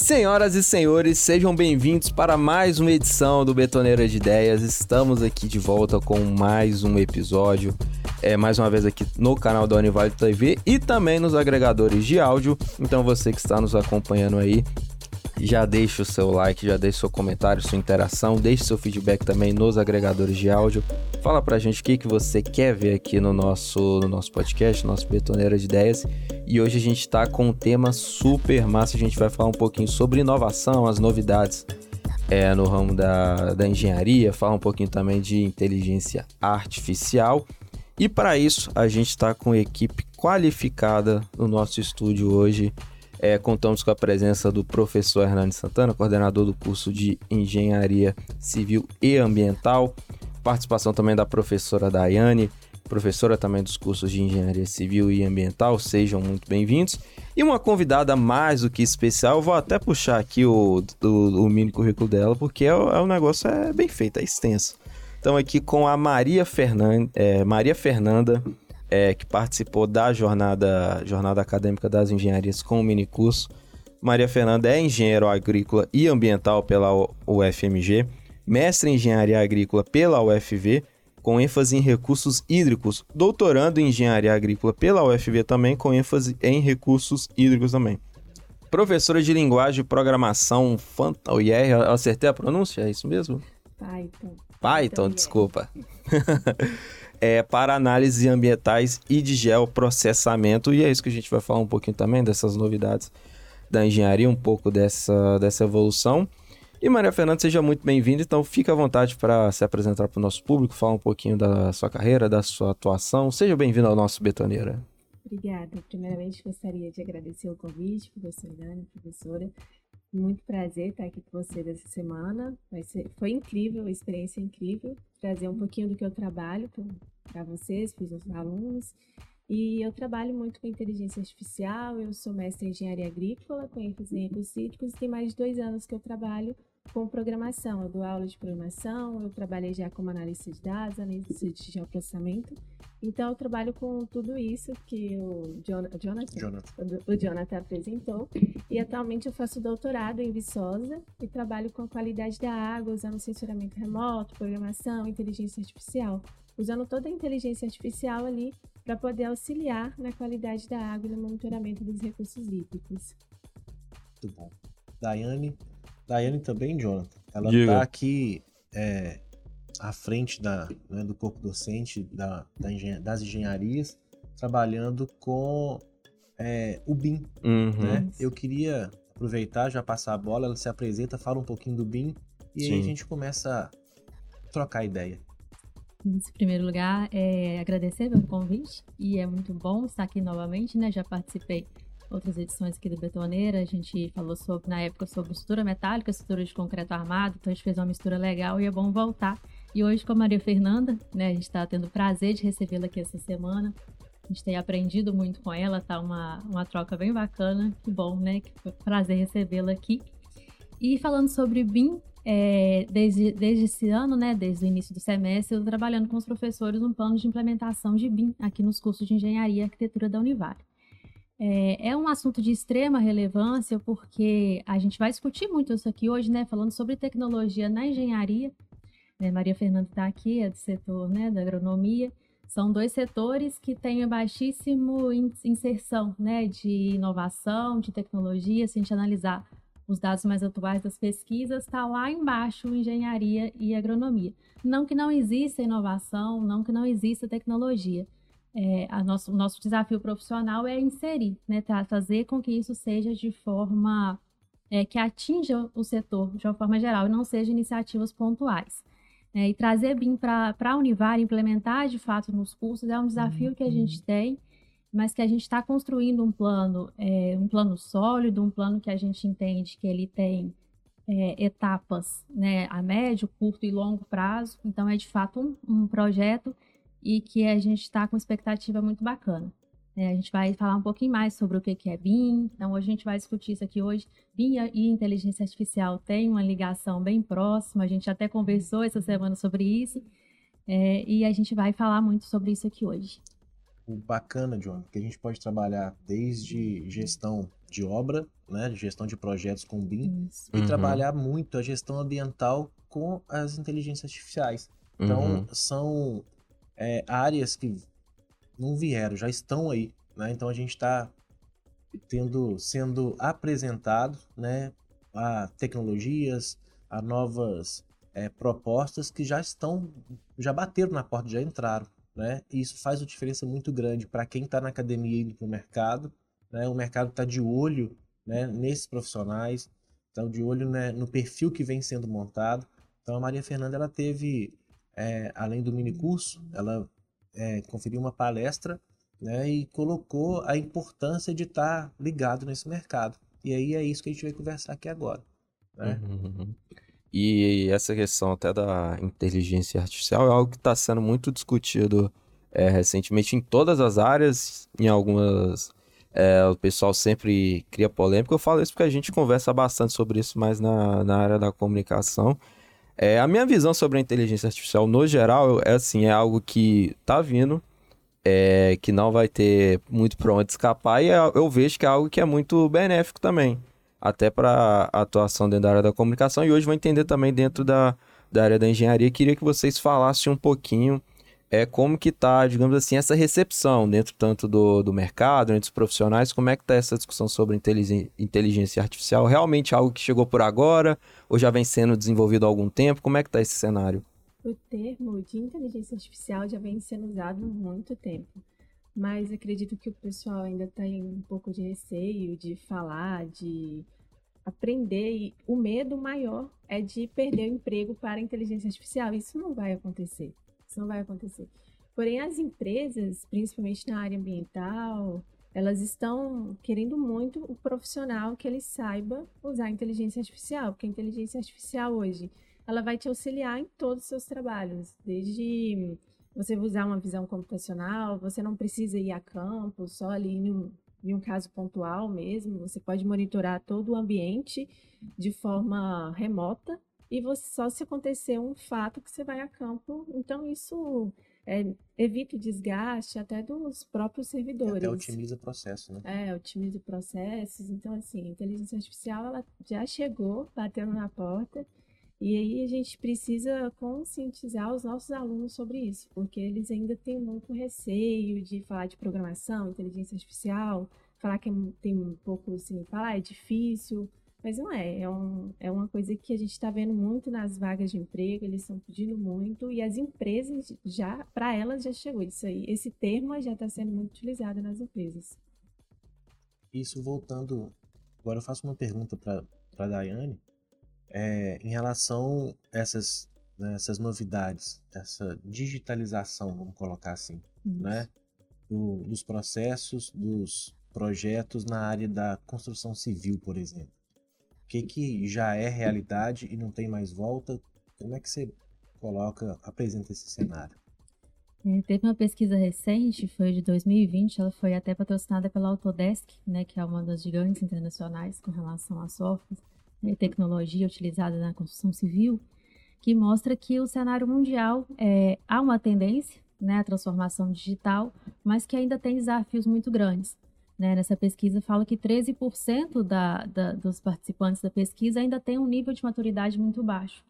Senhoras e senhores, sejam bem-vindos para mais uma edição do Betoneira de Ideias. Estamos aqui de volta com mais um episódio, é, mais uma vez aqui no canal da Univale TV e também nos agregadores de áudio. Então você que está nos acompanhando aí, já deixa o seu like, já deixa o seu comentário, sua interação, deixe seu feedback também nos agregadores de áudio. Fala pra gente o que, que você quer ver aqui no nosso, no nosso podcast, nosso Betoneira de Ideias. E hoje a gente está com um tema super massa. A gente vai falar um pouquinho sobre inovação, as novidades é, no ramo da, da engenharia, falar um pouquinho também de inteligência artificial. E para isso, a gente está com equipe qualificada no nosso estúdio hoje. É, contamos com a presença do professor Hernani Santana, coordenador do curso de Engenharia Civil e Ambiental participação também da professora Daiane, professora também dos cursos de Engenharia Civil e Ambiental, sejam muito bem-vindos. E uma convidada mais do que especial, vou até puxar aqui o, o, o mini currículo dela, porque é, é, o negócio é bem feito, é extenso. Estamos aqui com a Maria, é, Maria Fernanda, é, que participou da jornada, jornada acadêmica das engenharias com o mini curso. Maria Fernanda é engenheiro agrícola e ambiental pela UFMG mestre em engenharia agrícola pela UFV, com ênfase em recursos hídricos, doutorando em engenharia agrícola pela UFV também, com ênfase em recursos hídricos também. Professora de linguagem e programação Fanta... Yeah, eu acertei a pronúncia? É isso mesmo? Python. Python, então, desculpa. é, para análise ambientais e de geoprocessamento. E é isso que a gente vai falar um pouquinho também dessas novidades da engenharia, um pouco dessa, dessa evolução. E Maria Fernanda, seja muito bem-vinda. Então, fique à vontade para se apresentar para o nosso público, falar um pouquinho da sua carreira, da sua atuação. Seja bem-vinda ao nosso Betoneira. Obrigada. Primeiramente, gostaria de agradecer o convite, professor Dani, professora. Muito prazer estar aqui com vocês essa semana. Ser, foi incrível, uma experiência incrível. Trazer um pouquinho do que eu trabalho para vocês, para os alunos. E eu trabalho muito com inteligência artificial, eu sou mestre em engenharia agrícola, com ênfase em recursos e tem mais de dois anos que eu trabalho com programação. Eu dou aula de programação, eu trabalhei já como analista de dados, analista de geoprocessamento. Então, eu trabalho com tudo isso que o Jonathan, Jonathan. O, Jonathan apresentou. E atualmente eu faço doutorado em Viçosa e trabalho com a qualidade da água, usando sensoramento remoto, programação, inteligência artificial. Usando toda a inteligência artificial ali para poder auxiliar na qualidade da água e no monitoramento dos recursos hídricos. Muito bom. Daiane, Daiane também, Jonathan, ela está aqui é, à frente da, né, do corpo docente da, da engen das engenharias, trabalhando com é, o BIM. Uhum. Né? Eu queria aproveitar, já passar a bola, ela se apresenta, fala um pouquinho do BIM e Sim. aí a gente começa a trocar ideia. Em primeiro lugar, é agradecer pelo convite e é muito bom estar aqui novamente, né? Já participei outras edições aqui do Betoneira, a gente falou sobre, na época sobre estrutura metálica, estrutura de concreto armado, então a gente fez uma mistura legal e é bom voltar. E hoje com a Maria Fernanda, né? A gente está tendo o prazer de recebê-la aqui essa semana. A gente tem aprendido muito com ela, tá uma, uma troca bem bacana. Que bom, né? Que prazer recebê-la aqui. E falando sobre BIM, é, desde, desde esse ano, né, desde o início do semestre, eu trabalhando com os professores um plano de implementação de BIM aqui nos cursos de Engenharia e Arquitetura da Univale. É, é, um assunto de extrema relevância porque a gente vai discutir muito isso aqui hoje, né, falando sobre tecnologia na engenharia. É, Maria Fernanda está aqui, é do setor né, da agronomia. São dois setores que têm baixíssimo inserção né, de inovação, de tecnologia, se a gente analisar os dados mais atuais das pesquisas, está lá embaixo engenharia e agronomia. Não que não exista inovação, não que não exista tecnologia. É, a nosso, o nosso desafio profissional é inserir, né, fazer com que isso seja de forma é, que atinja o setor de uma forma geral e não seja iniciativas pontuais. É, e trazer BIM para a Univar, implementar de fato nos cursos, é um desafio que a gente uhum. tem mas que a gente está construindo um plano, é, um plano sólido, um plano que a gente entende que ele tem é, etapas né, a médio, curto e longo prazo. Então, é de fato um, um projeto e que a gente está com expectativa muito bacana. É, a gente vai falar um pouquinho mais sobre o que, que é BIM. Então, hoje a gente vai discutir isso aqui hoje. BIM e inteligência artificial têm uma ligação bem próxima. A gente até conversou essa semana sobre isso. É, e a gente vai falar muito sobre isso aqui hoje. o bacana, John, que a gente pode trabalhar desde gestão de obra, né, gestão de projetos com BIM, Isso. e uhum. trabalhar muito a gestão ambiental com as inteligências artificiais. Então, uhum. são é, áreas que não vieram, já estão aí. Né? Então, a gente está tendo sendo apresentado né, a tecnologias, a novas é, propostas que já estão, já bateram na porta, já entraram. Né? E isso faz uma diferença muito grande para quem está na academia e no mercado. Né? O mercado está de olho né, nesses profissionais, está de olho né, no perfil que vem sendo montado. Então a Maria Fernanda ela teve, é, além do mini curso, ela é, conferiu uma palestra né, e colocou a importância de estar tá ligado nesse mercado. E aí é isso que a gente vai conversar aqui agora. Né? Uhum. E essa questão até da inteligência artificial é algo que está sendo muito discutido é, recentemente em todas as áreas, em algumas. É, o pessoal sempre cria polêmica. Eu falo isso porque a gente conversa bastante sobre isso mais na, na área da comunicação. É, a minha visão sobre a inteligência artificial, no geral, é assim, é algo que tá vindo, é, que não vai ter muito para onde escapar, e é, eu vejo que é algo que é muito benéfico também até para atuação dentro da área da comunicação e hoje vou entender também dentro da, da área da engenharia. Queria que vocês falassem um pouquinho é como que tá, digamos assim, essa recepção dentro tanto do, do mercado, entre os profissionais, como é que tá essa discussão sobre inteligência artificial? Realmente algo que chegou por agora ou já vem sendo desenvolvido há algum tempo? Como é que tá esse cenário? O termo de inteligência artificial já vem sendo usado há muito tempo mas acredito que o pessoal ainda tem um pouco de receio de falar, de aprender, e o medo maior é de perder o emprego para a inteligência artificial. Isso não vai acontecer. Não vai acontecer. Porém, as empresas, principalmente na área ambiental, elas estão querendo muito o profissional que ele saiba usar a inteligência artificial, porque a inteligência artificial hoje, ela vai te auxiliar em todos os seus trabalhos, desde você usar uma visão computacional, você não precisa ir a campo, só ali em um, em um caso pontual mesmo, você pode monitorar todo o ambiente de forma remota e você só se acontecer um fato que você vai a campo. Então isso é, evita o desgaste até dos próprios servidores. Até otimiza o processo, né? É, otimiza processos. Então, assim, a inteligência artificial ela já chegou, batendo na porta e aí a gente precisa conscientizar os nossos alunos sobre isso, porque eles ainda têm muito receio de falar de programação, inteligência artificial, falar que é tem um pouco assim, falar é difícil, mas não é. É, um, é uma coisa que a gente está vendo muito nas vagas de emprego, eles estão pedindo muito, e as empresas já, para elas já chegou isso aí. Esse termo já está sendo muito utilizado nas empresas. Isso voltando. Agora eu faço uma pergunta para a Daiane é, em relação a essas, né, essas novidades, essa digitalização, vamos colocar assim, Isso. né? Do, dos processos, dos projetos na área da construção civil, por exemplo. Que, que já é realidade e não tem mais volta? Como é que você coloca, apresenta esse cenário? É, teve uma pesquisa recente, foi de 2020, ela foi até patrocinada pela Autodesk, né, que é uma das gigantes internacionais com relação a softwares né, tecnologia utilizada na construção civil, que mostra que o cenário mundial é, há uma tendência né, transformação digital, mas que ainda tem desafios muito grandes. Né? Nessa pesquisa fala que 13% da, da, dos participantes da pesquisa ainda tem um nível de maturidade muito baixo.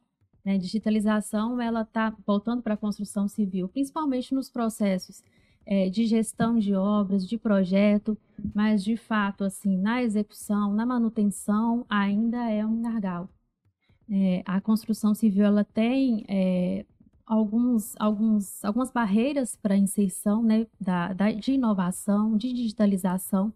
Né? Digitalização ela está voltando para a construção civil, principalmente nos processos é, de gestão de obras, de projeto, mas de fato, assim, na execução, na manutenção, ainda é um gargalo. É, a construção civil ela tem é, alguns, alguns, algumas barreiras para a inserção né, da, da, de inovação, de digitalização.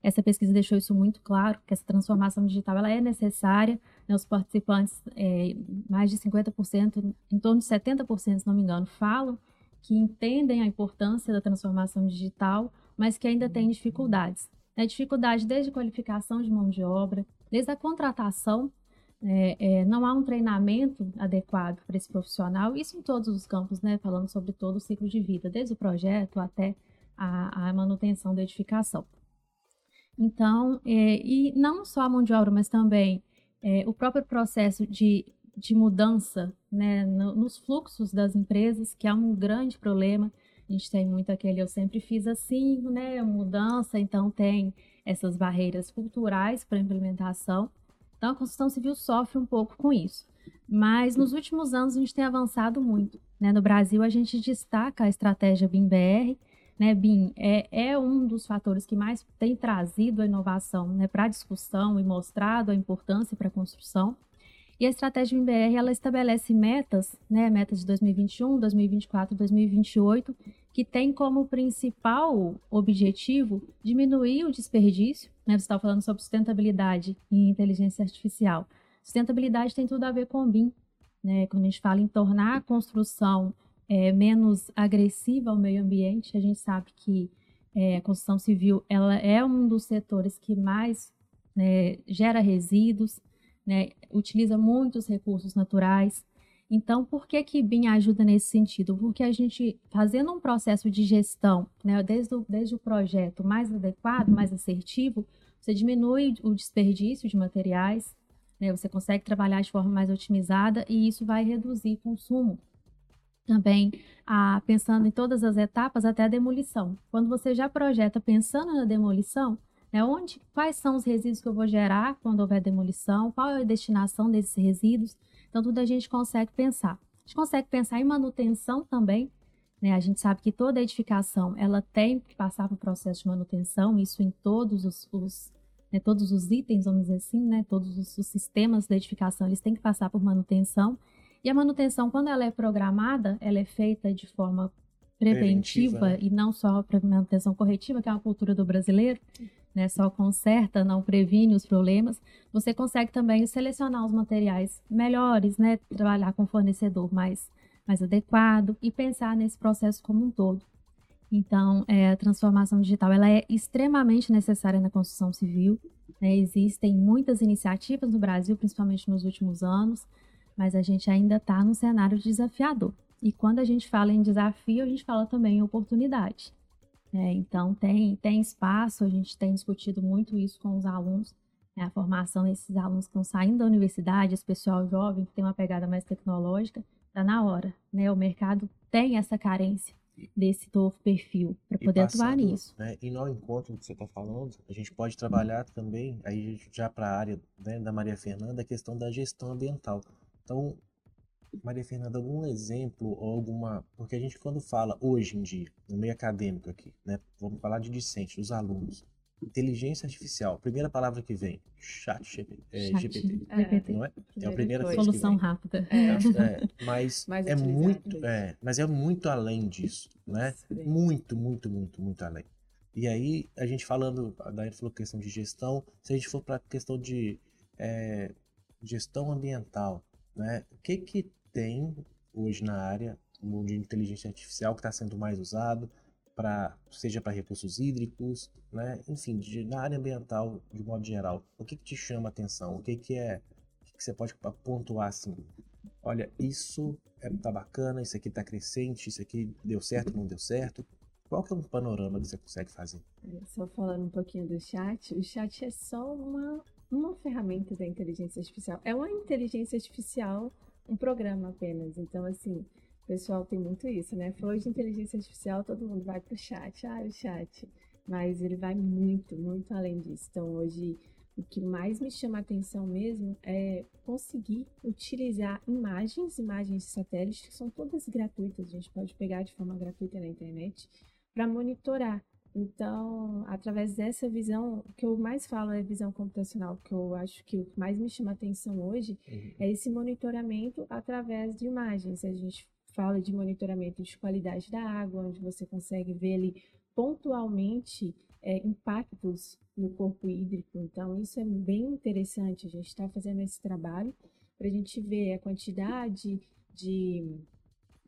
Essa pesquisa deixou isso muito claro, que essa transformação digital ela é necessária. Né, os participantes, é, mais de 50%, em torno de 70%, se não me engano, falam que entendem a importância da transformação digital, mas que ainda têm dificuldades. É dificuldade desde qualificação de mão de obra, desde a contratação, é, é, não há um treinamento adequado para esse profissional, isso em todos os campos, né, falando sobre todo o ciclo de vida, desde o projeto até a, a manutenção da edificação. Então, é, e não só a mão de obra, mas também é, o próprio processo de de mudança né, no, nos fluxos das empresas, que é um grande problema. A gente tem muito aquele eu sempre fiz assim, né? Mudança, então tem essas barreiras culturais para implementação. Então a construção civil sofre um pouco com isso. Mas nos últimos anos a gente tem avançado muito. Né? No Brasil a gente destaca a estratégia BIM-BR, né, BIM é, é um dos fatores que mais tem trazido a inovação né, para a discussão e mostrado a importância para a construção. E a estratégia BIM-BR ela estabelece metas, né, metas de 2021, 2024, 2028, que tem como principal objetivo diminuir o desperdício. Né, você está falando sobre sustentabilidade e inteligência artificial. Sustentabilidade tem tudo a ver com o BIM. Né, quando a gente fala em tornar a construção é, menos agressiva ao meio ambiente, a gente sabe que é, a construção civil ela é um dos setores que mais né, gera resíduos, né, utiliza muitos recursos naturais. Então, por que que BIM ajuda nesse sentido? Porque a gente, fazendo um processo de gestão, né, desde, o, desde o projeto mais adequado, mais assertivo, você diminui o desperdício de materiais, né, você consegue trabalhar de forma mais otimizada e isso vai reduzir o consumo. Também a, pensando em todas as etapas até a demolição. Quando você já projeta pensando na demolição, né, onde, quais são os resíduos que eu vou gerar quando houver demolição, qual é a destinação desses resíduos, então, tudo a gente consegue pensar. A gente consegue pensar em manutenção também. Né? A gente sabe que toda edificação ela tem que passar por processo de manutenção, isso em todos os, os né, todos os itens, vamos dizer assim, né, todos os, os sistemas da edificação, eles têm que passar por manutenção. E a manutenção, quando ela é programada, ela é feita de forma preventiva, preventiva né? e não só para manutenção corretiva, que é uma cultura do brasileiro né, só conserta, não previne os problemas, você consegue também selecionar os materiais melhores, né, trabalhar com fornecedor mais, mais adequado e pensar nesse processo como um todo. Então, é, a transformação digital ela é extremamente necessária na construção civil. Né, existem muitas iniciativas no Brasil, principalmente nos últimos anos, mas a gente ainda está num cenário desafiador. E quando a gente fala em desafio, a gente fala também em oportunidade. É, então, tem, tem espaço, a gente tem discutido muito isso com os alunos, né, a formação desses alunos que estão saindo da universidade, esse pessoal jovem que tem uma pegada mais tecnológica, está na hora. Né? O mercado tem essa carência desse novo perfil para poder passando, atuar nisso. Né, e no encontro que você está falando, a gente pode trabalhar também, aí já para a área né, da Maria Fernanda, a questão da gestão ambiental. Então, Maria Fernanda, algum exemplo ou alguma. Porque a gente, quando fala hoje em dia, no meio acadêmico aqui, né? Vamos falar de discente, dos alunos. Inteligência artificial, primeira palavra que vem, chat, GPT, é, chat GPT, é, não é? É a primeira Solução rápida. É, é mas é muito, é, mas é muito além disso, né? Muito, muito, muito, muito além. E aí, a gente falando, a Daiane falou questão de gestão, se a gente for para a questão de é, gestão ambiental, né? O que que tem hoje na área de inteligência artificial que está sendo mais usado seja para recursos hídricos, né? Enfim, de, na área ambiental de modo geral. O que, que te chama a atenção? O que que é que, que você pode pontuar assim? Olha, isso é, tá bacana, isso aqui está crescente, isso aqui deu certo, não deu certo. Qual que é um panorama que você consegue fazer? Só falando um pouquinho do chat, o chat é só uma, uma ferramenta da inteligência artificial. É uma inteligência artificial um programa apenas. Então, assim, o pessoal tem muito isso, né? Falou de inteligência artificial, todo mundo vai pro chat, ah, o chat. Mas ele vai muito, muito além disso. Então, hoje, o que mais me chama a atenção mesmo é conseguir utilizar imagens, imagens de satélite, que são todas gratuitas, a gente pode pegar de forma gratuita na internet, para monitorar então, através dessa visão, o que eu mais falo é visão computacional, que eu acho que o que mais me chama atenção hoje uhum. é esse monitoramento através de imagens. A gente fala de monitoramento de qualidade da água, onde você consegue ver ali pontualmente é, impactos no corpo hídrico. Então, isso é bem interessante. A gente está fazendo esse trabalho para a gente ver a quantidade de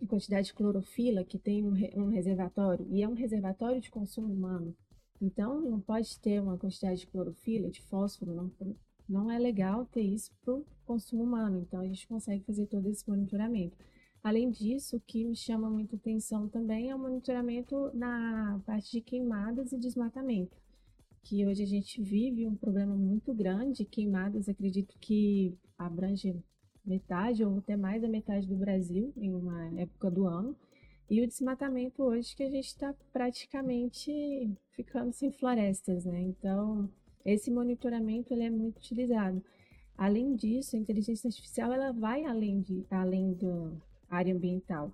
de quantidade de clorofila que tem um, um reservatório, e é um reservatório de consumo humano. Então, não pode ter uma quantidade de clorofila, de fósforo, não, não é legal ter isso para o consumo humano. Então, a gente consegue fazer todo esse monitoramento. Além disso, o que me chama muita atenção também é o monitoramento na parte de queimadas e desmatamento, que hoje a gente vive um problema muito grande. Queimadas, acredito que abrange metade ou até mais da metade do Brasil em uma época do ano. E o desmatamento hoje que a gente está praticamente ficando sem florestas, né? Então, esse monitoramento ele é muito utilizado. Além disso, a inteligência artificial ela vai além, de, além da área ambiental.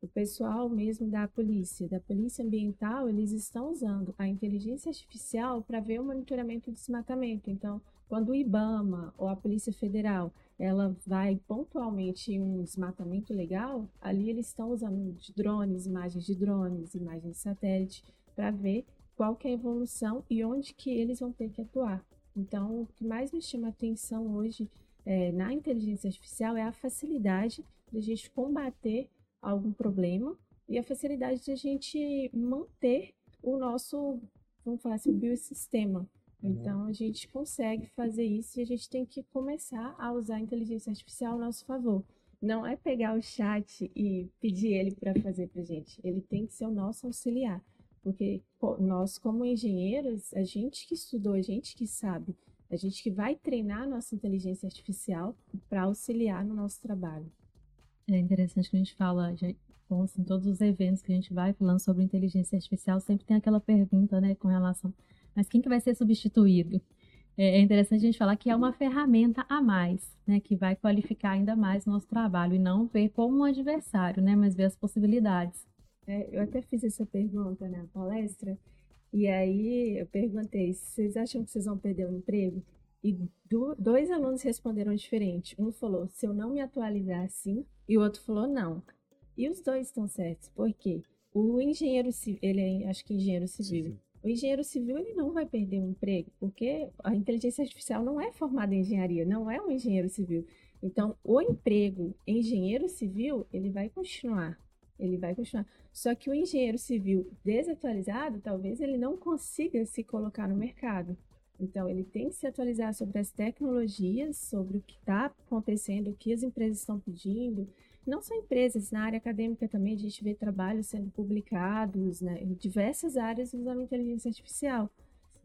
O pessoal mesmo da polícia, da polícia ambiental, eles estão usando a inteligência artificial para ver o monitoramento do desmatamento. Então, quando o IBAMA ou a Polícia Federal ela vai pontualmente em um desmatamento legal, ali eles estão usando drones, imagens de drones, imagens de satélite, para ver qual que é a evolução e onde que eles vão ter que atuar. Então, o que mais me chama atenção hoje é, na inteligência artificial é a facilidade de a gente combater algum problema e a facilidade de a gente manter o nosso, vamos falar assim, o biosistema. Uhum. Então, a gente consegue fazer isso e a gente tem que começar a usar a inteligência artificial ao nosso favor. Não é pegar o chat e pedir ele para fazer para gente. Ele tem que ser o nosso auxiliar. Porque nós, como engenheiros, a gente que estudou, a gente que sabe, a gente que vai treinar a nossa inteligência artificial para auxiliar no nosso trabalho. É interessante que a gente fala, já, bom, assim, todos os eventos que a gente vai falando sobre inteligência artificial, sempre tem aquela pergunta, né, com relação, mas quem que vai ser substituído? É, é interessante a gente falar que é uma ferramenta a mais, né, que vai qualificar ainda mais o nosso trabalho e não ver como um adversário, né, mas ver as possibilidades. É, eu até fiz essa pergunta na palestra, e aí eu perguntei: vocês acham que vocês vão perder o emprego? E do, dois alunos responderam diferente. Um falou: se eu não me atualizar assim, e o outro falou: não. E os dois estão certos, porque o engenheiro civil, ele é, acho que engenheiro civil. Sim. O engenheiro civil ele não vai perder o emprego, porque a inteligência artificial não é formada em engenharia, não é um engenheiro civil. Então, o emprego engenheiro civil, ele vai continuar ele vai continuar. Só que o engenheiro civil desatualizado, talvez ele não consiga se colocar no mercado. Então, ele tem que se atualizar sobre as tecnologias, sobre o que está acontecendo, o que as empresas estão pedindo. Não só empresas, na área acadêmica também a gente vê trabalhos sendo publicados né, em diversas áreas usando inteligência artificial.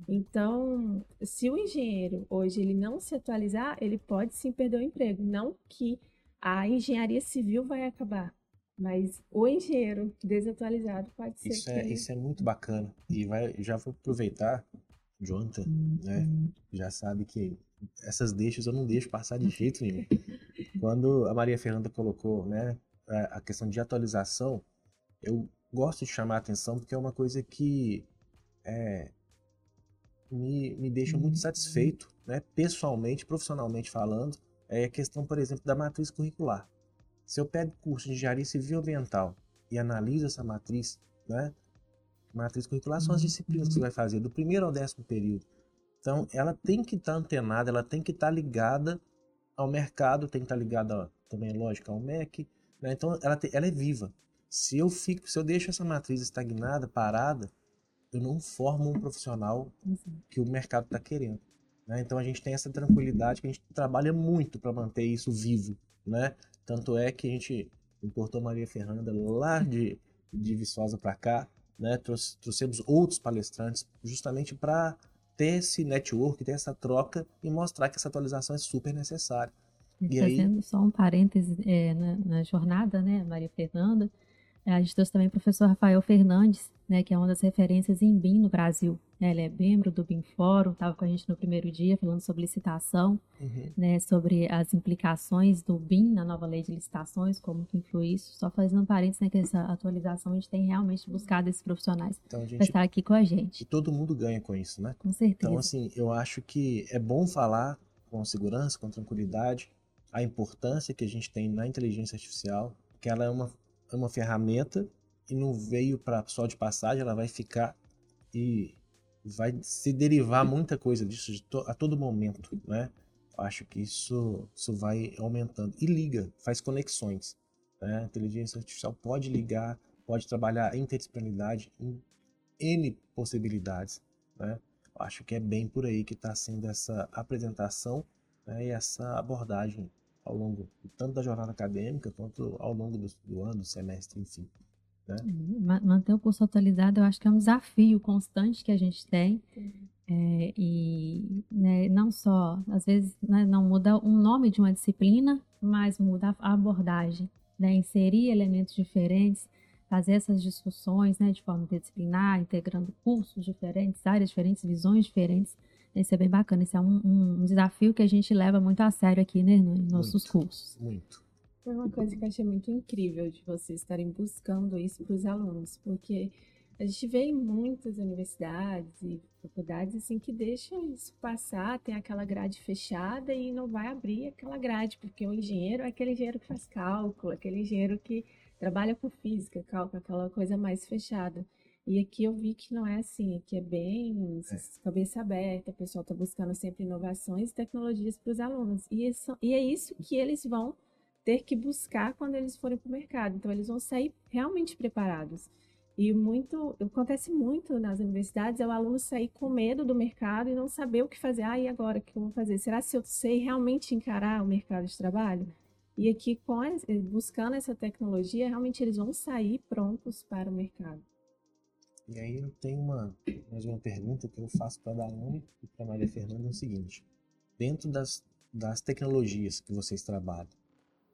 Então, se o engenheiro hoje ele não se atualizar, ele pode sim perder o emprego. Não que a engenharia civil vai acabar, mas o engenheiro desatualizado pode ser. Isso, é, isso é muito bacana. E vai, já vou aproveitar, Jonathan, né? Uhum. Já sabe que essas deixas eu não deixo passar de jeito nenhum. Quando a Maria Fernanda colocou né, a questão de atualização, eu gosto de chamar a atenção porque é uma coisa que é, me, me deixa muito uhum. satisfeito, né, pessoalmente, profissionalmente falando, é a questão, por exemplo, da matriz curricular. Se eu pego curso de engenharia civil ambiental e analiso essa matriz, né? Matriz curricular são as disciplinas que você vai fazer do primeiro ao décimo período. Então, ela tem que estar tá antenada, ela tem que estar tá ligada ao mercado, tem que estar tá ligada também, lógico, ao MEC. Né? Então, ela, te, ela é viva. Se eu fico, se eu deixo essa matriz estagnada, parada, eu não formo um profissional que o mercado está querendo. Né? Então, a gente tem essa tranquilidade que a gente trabalha muito para manter isso vivo, né? Tanto é que a gente importou Maria Fernanda lá de, de Viçosa para cá, né? Trouxe, trouxemos outros palestrantes justamente para ter esse network, ter essa troca e mostrar que essa atualização é super necessária. E, e fazendo aí... só um parêntese é, na, na, jornada, né, Maria Fernanda, a gente trouxe também o professor Rafael Fernandes, né, que é uma das referências em BIM no Brasil. Né, ele é membro do BIM Fórum, estava com a gente no primeiro dia falando sobre licitação, uhum. né, sobre as implicações do BIM na nova lei de licitações, como que influi isso. Só fazendo um parênteses, né, que essa atualização a gente tem realmente buscado esses profissionais então, para estar aqui com a gente. E todo mundo ganha com isso, né? Com certeza. Então, assim, eu acho que é bom falar com segurança, com tranquilidade, a importância que a gente tem na inteligência artificial, que ela é uma, é uma ferramenta e não veio para só de passagem, ela vai ficar e vai se derivar muita coisa disso to, a todo momento, né? Acho que isso, isso vai aumentando. E liga, faz conexões. Né? A inteligência artificial pode ligar, pode trabalhar interdisciplinaridade em N possibilidades. Né? Acho que é bem por aí que está sendo essa apresentação né? e essa abordagem ao longo tanto da jornada acadêmica quanto ao longo do, do ano, do semestre, enfim. Né? Manter o curso atualizado, eu acho que é um desafio constante que a gente tem. É, e né, não só, às vezes, né, não muda o nome de uma disciplina, mas muda a abordagem, né, inserir elementos diferentes. fazer essas discussões né, de forma interdisciplinar, integrando cursos diferentes, áreas diferentes, visões diferentes. Isso é bem bacana. Esse é um, um, desafio que a gente leva muito a sério aqui né, nos nossos muito, cursos. Muito. Foi uma coisa que eu achei muito incrível de vocês estarem buscando isso para os alunos, porque a gente vê em muitas universidades e faculdades assim que deixam isso passar, tem aquela grade fechada e não vai abrir aquela grade, porque o engenheiro é aquele engenheiro que faz cálculo, aquele engenheiro que trabalha com física, cálculo, aquela coisa mais fechada. E aqui eu vi que não é assim, aqui é bem é. cabeça aberta, o pessoal está buscando sempre inovações e tecnologias para os alunos. E, isso, e é isso que eles vão ter que buscar quando eles forem para o mercado. Então, eles vão sair realmente preparados. E muito, acontece muito nas universidades, é o aluno sair com medo do mercado e não saber o que fazer. Ah, e agora o que eu vou fazer? Será se eu sei realmente encarar o mercado de trabalho? E aqui, com a, buscando essa tecnologia, realmente eles vão sair prontos para o mercado. E aí eu tenho uma, mais uma pergunta que eu faço para a Daiane e para Maria Fernanda, é o seguinte. Dentro das, das tecnologias que vocês trabalham,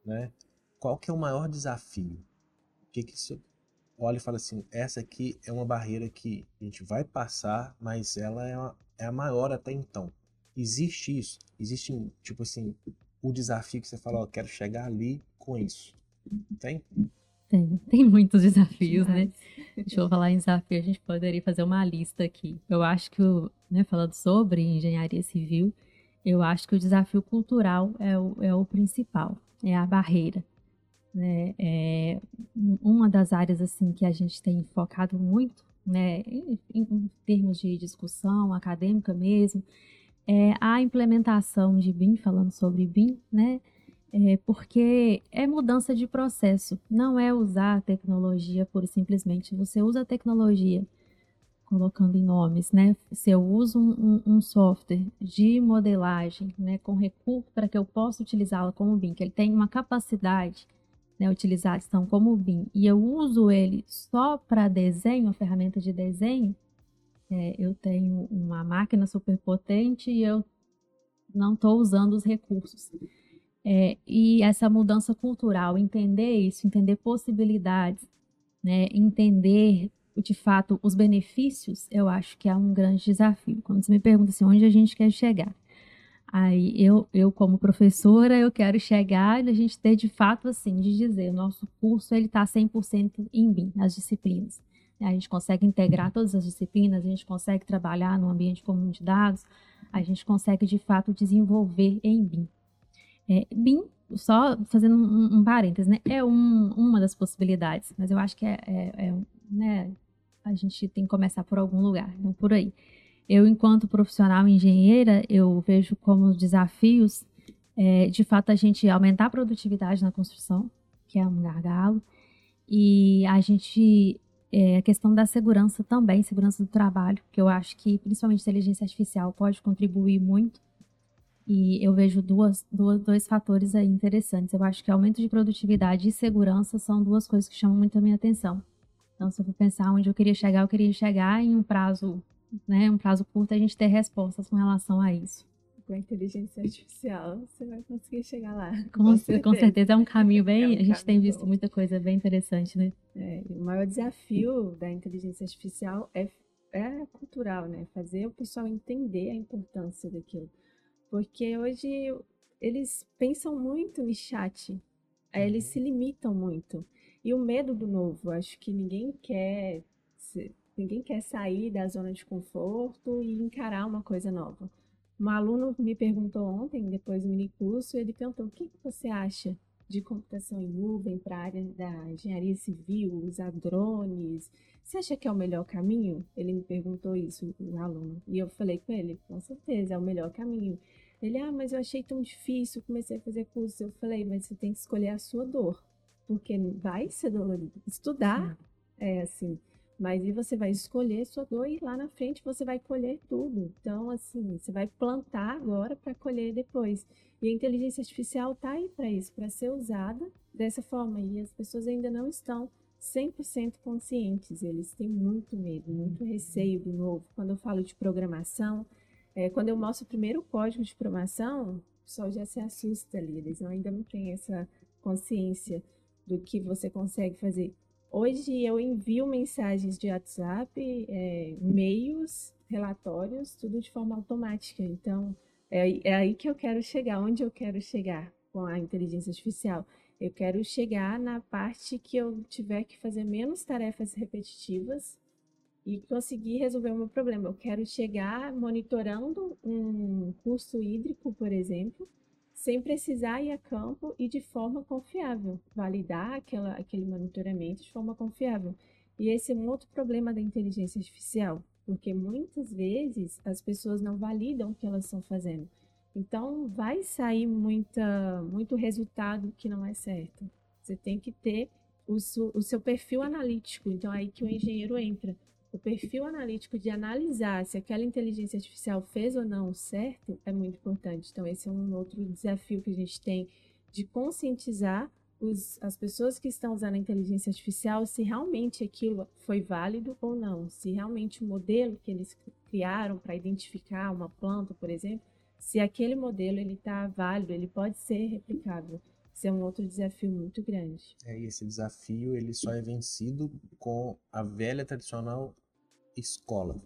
né, qual que é o maior desafio? O que, que isso olha e fala assim, essa aqui é uma barreira que a gente vai passar, mas ela é, uma, é a maior até então. Existe isso? Existe, tipo assim, o desafio que você fala, ó, quero chegar ali com isso. Tem? Tem, tem muitos desafios, né? Deixa eu falar em desafio, a gente poderia fazer uma lista aqui. Eu acho que, o, né, falando sobre engenharia civil, eu acho que o desafio cultural é o, é o principal, é a barreira. Né? É uma das áreas assim que a gente tem focado muito, né, em, em termos de discussão acadêmica mesmo, é a implementação de BIM, falando sobre BIM, né? É porque é mudança de processo, não é usar a tecnologia e simplesmente. Você usa a tecnologia colocando em nomes, né? Se eu uso um, um, um software de modelagem, né, com recurso para que eu possa utilizá-lo como BIM, que ele tem uma capacidade né, utilizados então como BIM e eu uso ele só para desenho, ferramenta de desenho, é, eu tenho uma máquina super potente e eu não estou usando os recursos. É, e essa mudança cultural, entender isso, entender possibilidades, né, entender de fato os benefícios, eu acho que é um grande desafio. Quando você me pergunta assim, onde a gente quer chegar, Aí eu, eu como professora, eu quero chegar e a gente ter de fato assim, de dizer, o nosso curso ele está 100% em BIM, as disciplinas. A gente consegue integrar todas as disciplinas, a gente consegue trabalhar no ambiente comum de dados, a gente consegue de fato desenvolver em BIM. É, BIM, só fazendo um, um parênteses, né, é um, uma das possibilidades, mas eu acho que é, é, é né, a gente tem que começar por algum lugar, não por aí. Eu, enquanto profissional engenheira, eu vejo como desafios, é, de fato, a gente aumentar a produtividade na construção, que é um gargalo, e a gente é, a questão da segurança também, segurança do trabalho, que eu acho que principalmente inteligência artificial pode contribuir muito. E eu vejo duas, duas, dois fatores aí interessantes. Eu acho que aumento de produtividade e segurança são duas coisas que chamam muito a minha atenção. Então, se eu for pensar onde eu queria chegar, eu queria chegar em um prazo né, um prazo curto, a gente ter respostas com relação a isso. Com a inteligência artificial, você vai conseguir chegar lá. Com, com, certeza. com certeza. é um caminho bem. É um a gente tem visto bom. muita coisa bem interessante, né? É, o maior desafio da inteligência artificial é, é cultural, né? Fazer o pessoal entender a importância daquilo. Porque hoje eles pensam muito em chat, eles uhum. se limitam muito. E o medo do novo, acho que ninguém quer Ninguém quer sair da zona de conforto e encarar uma coisa nova. Um aluno me perguntou ontem, depois do mini curso, ele perguntou: o que, você acha de computação em nuvem para a área da engenharia civil, usar drones? Você acha que é o melhor caminho? Ele me perguntou isso, o aluno. E eu falei com ele: com certeza, é o melhor caminho. Ele, ah, mas eu achei tão difícil, comecei a fazer curso. Eu falei, mas você tem que escolher a sua dor, porque vai ser dolorido. Estudar é assim, mas e você vai escolher sua dor e lá na frente você vai colher tudo. Então, assim, você vai plantar agora para colher depois. E a inteligência artificial está aí para isso, para ser usada dessa forma. E as pessoas ainda não estão 100% conscientes. Eles têm muito medo, muito receio do novo. Quando eu falo de programação, é, quando eu mostro o primeiro código de programação, o pessoal já se assusta ali. Eles ainda não têm essa consciência do que você consegue fazer Hoje eu envio mensagens de WhatsApp, é, e-mails, relatórios, tudo de forma automática. Então, é, é aí que eu quero chegar, onde eu quero chegar com a inteligência artificial. Eu quero chegar na parte que eu tiver que fazer menos tarefas repetitivas e conseguir resolver o meu problema. Eu quero chegar monitorando um curso hídrico, por exemplo, sem precisar ir a campo e de forma confiável, validar aquela, aquele monitoramento de forma confiável. E esse é um outro problema da inteligência artificial, porque muitas vezes as pessoas não validam o que elas estão fazendo. Então, vai sair muita, muito resultado que não é certo. Você tem que ter o, o seu perfil analítico. Então, é aí que o engenheiro entra. O perfil analítico de analisar se aquela inteligência artificial fez ou não certo é muito importante. Então, esse é um outro desafio que a gente tem de conscientizar os, as pessoas que estão usando a inteligência artificial se realmente aquilo foi válido ou não. Se realmente o modelo que eles criaram para identificar uma planta, por exemplo, se aquele modelo ele está válido, ele pode ser replicável. Isso é um outro desafio muito grande. É, e esse desafio ele só é vencido com a velha tradicional escola.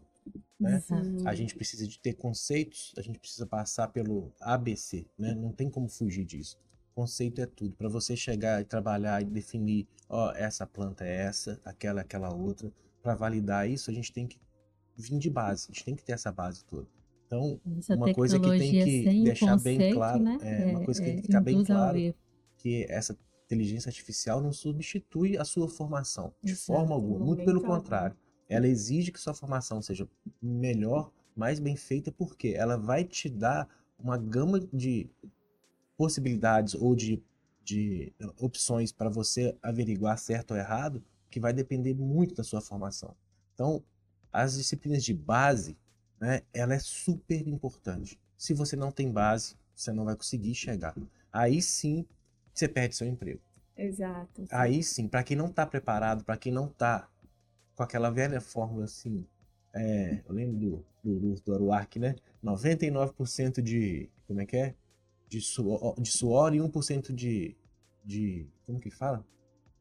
Né? A gente precisa de ter conceitos, a gente precisa passar pelo ABC, né? Não tem como fugir disso. Conceito é tudo. Para você chegar e trabalhar e definir, ó, essa planta é essa, aquela é aquela outra, para validar isso, a gente tem que vir de base, a gente tem que ter essa base toda. Então, essa uma coisa que tem que deixar conceito, bem claro, né? é, uma coisa que é, tem que ficar bem claro, que essa inteligência artificial não substitui a sua formação de Exato, forma alguma, muito pelo contrário. Ela exige que sua formação seja melhor, mais bem feita, porque ela vai te dar uma gama de possibilidades ou de, de opções para você averiguar certo ou errado, que vai depender muito da sua formação. Então, as disciplinas de base né, ela é super importante. Se você não tem base, você não vai conseguir chegar. Aí sim, você perde seu emprego. Exato. Sim. Aí sim, para quem não está preparado, para quem não está com aquela velha fórmula assim, é, eu lembro do, do, do Aruark, né? 99% de, como é que é? De suor, de suor e 1% de, de, como que fala?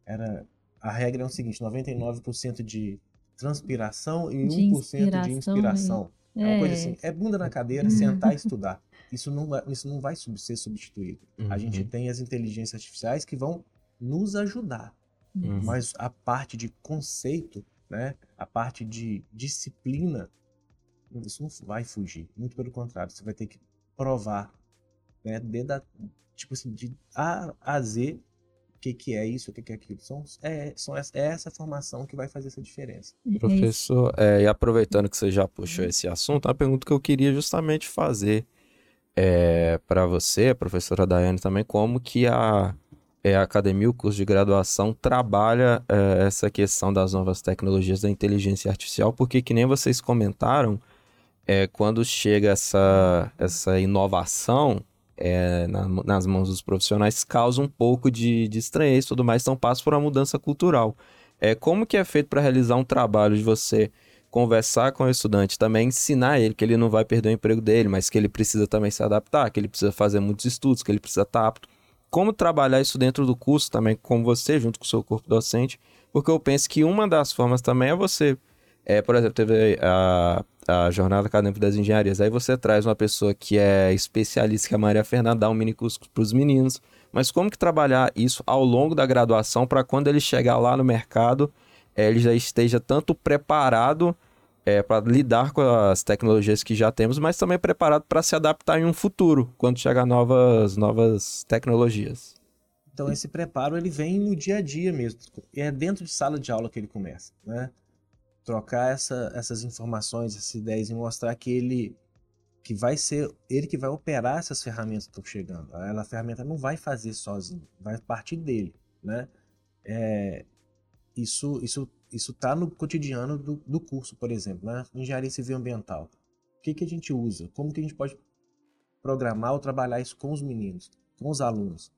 Era, a regra é o seguinte, 99% de transpiração e de 1% inspiração, de inspiração. É uma coisa assim, é bunda na cadeira, uhum. sentar e estudar. Isso não, vai, isso não vai ser substituído. Uhum. A gente tem as inteligências artificiais que vão nos ajudar. Uhum. Mas a parte de conceito, né, a parte de disciplina, isso não vai fugir. Muito pelo contrário, você vai ter que provar, né, desde a, tipo assim, de A a Z o que, que é isso, o que, que é aquilo. São, é, são, é essa formação que vai fazer essa diferença. Professor, é, e aproveitando que você já puxou esse assunto, a pergunta que eu queria justamente fazer é, para você, a professora Daiane também, como que a, é, a academia, o curso de graduação, trabalha é, essa questão das novas tecnologias da inteligência artificial, porque que nem vocês comentaram, é, quando chega essa, essa inovação, é, na, nas mãos dos profissionais causa um pouco de, de estranheza e tudo mais, então passa por uma mudança cultural. É, como que é feito para realizar um trabalho de você conversar com o estudante, também ensinar ele que ele não vai perder o emprego dele, mas que ele precisa também se adaptar, que ele precisa fazer muitos estudos, que ele precisa estar apto. Como trabalhar isso dentro do curso também com você, junto com o seu corpo docente, porque eu penso que uma das formas também é você é, por exemplo, teve a, a Jornada Acadêmica das Engenharias. Aí você traz uma pessoa que é especialista, que é a Maria Fernanda, dá um mini curso para os meninos. Mas como que trabalhar isso ao longo da graduação para quando ele chegar lá no mercado, é, ele já esteja tanto preparado é, para lidar com as tecnologias que já temos, mas também preparado para se adaptar em um futuro, quando chegar novas, novas tecnologias. Então esse preparo ele vem no dia a dia mesmo. É dentro de sala de aula que ele começa, né? trocar essa, essas informações, essas ideias e mostrar que ele que vai ser ele que vai operar essas ferramentas que estão chegando. Ela, a ferramenta não vai fazer sozinho, vai partir dele, né? É, isso isso isso está no cotidiano do, do curso, por exemplo, na né? engenharia civil ambiental. O que que a gente usa? Como que a gente pode programar ou trabalhar isso com os meninos, com os alunos?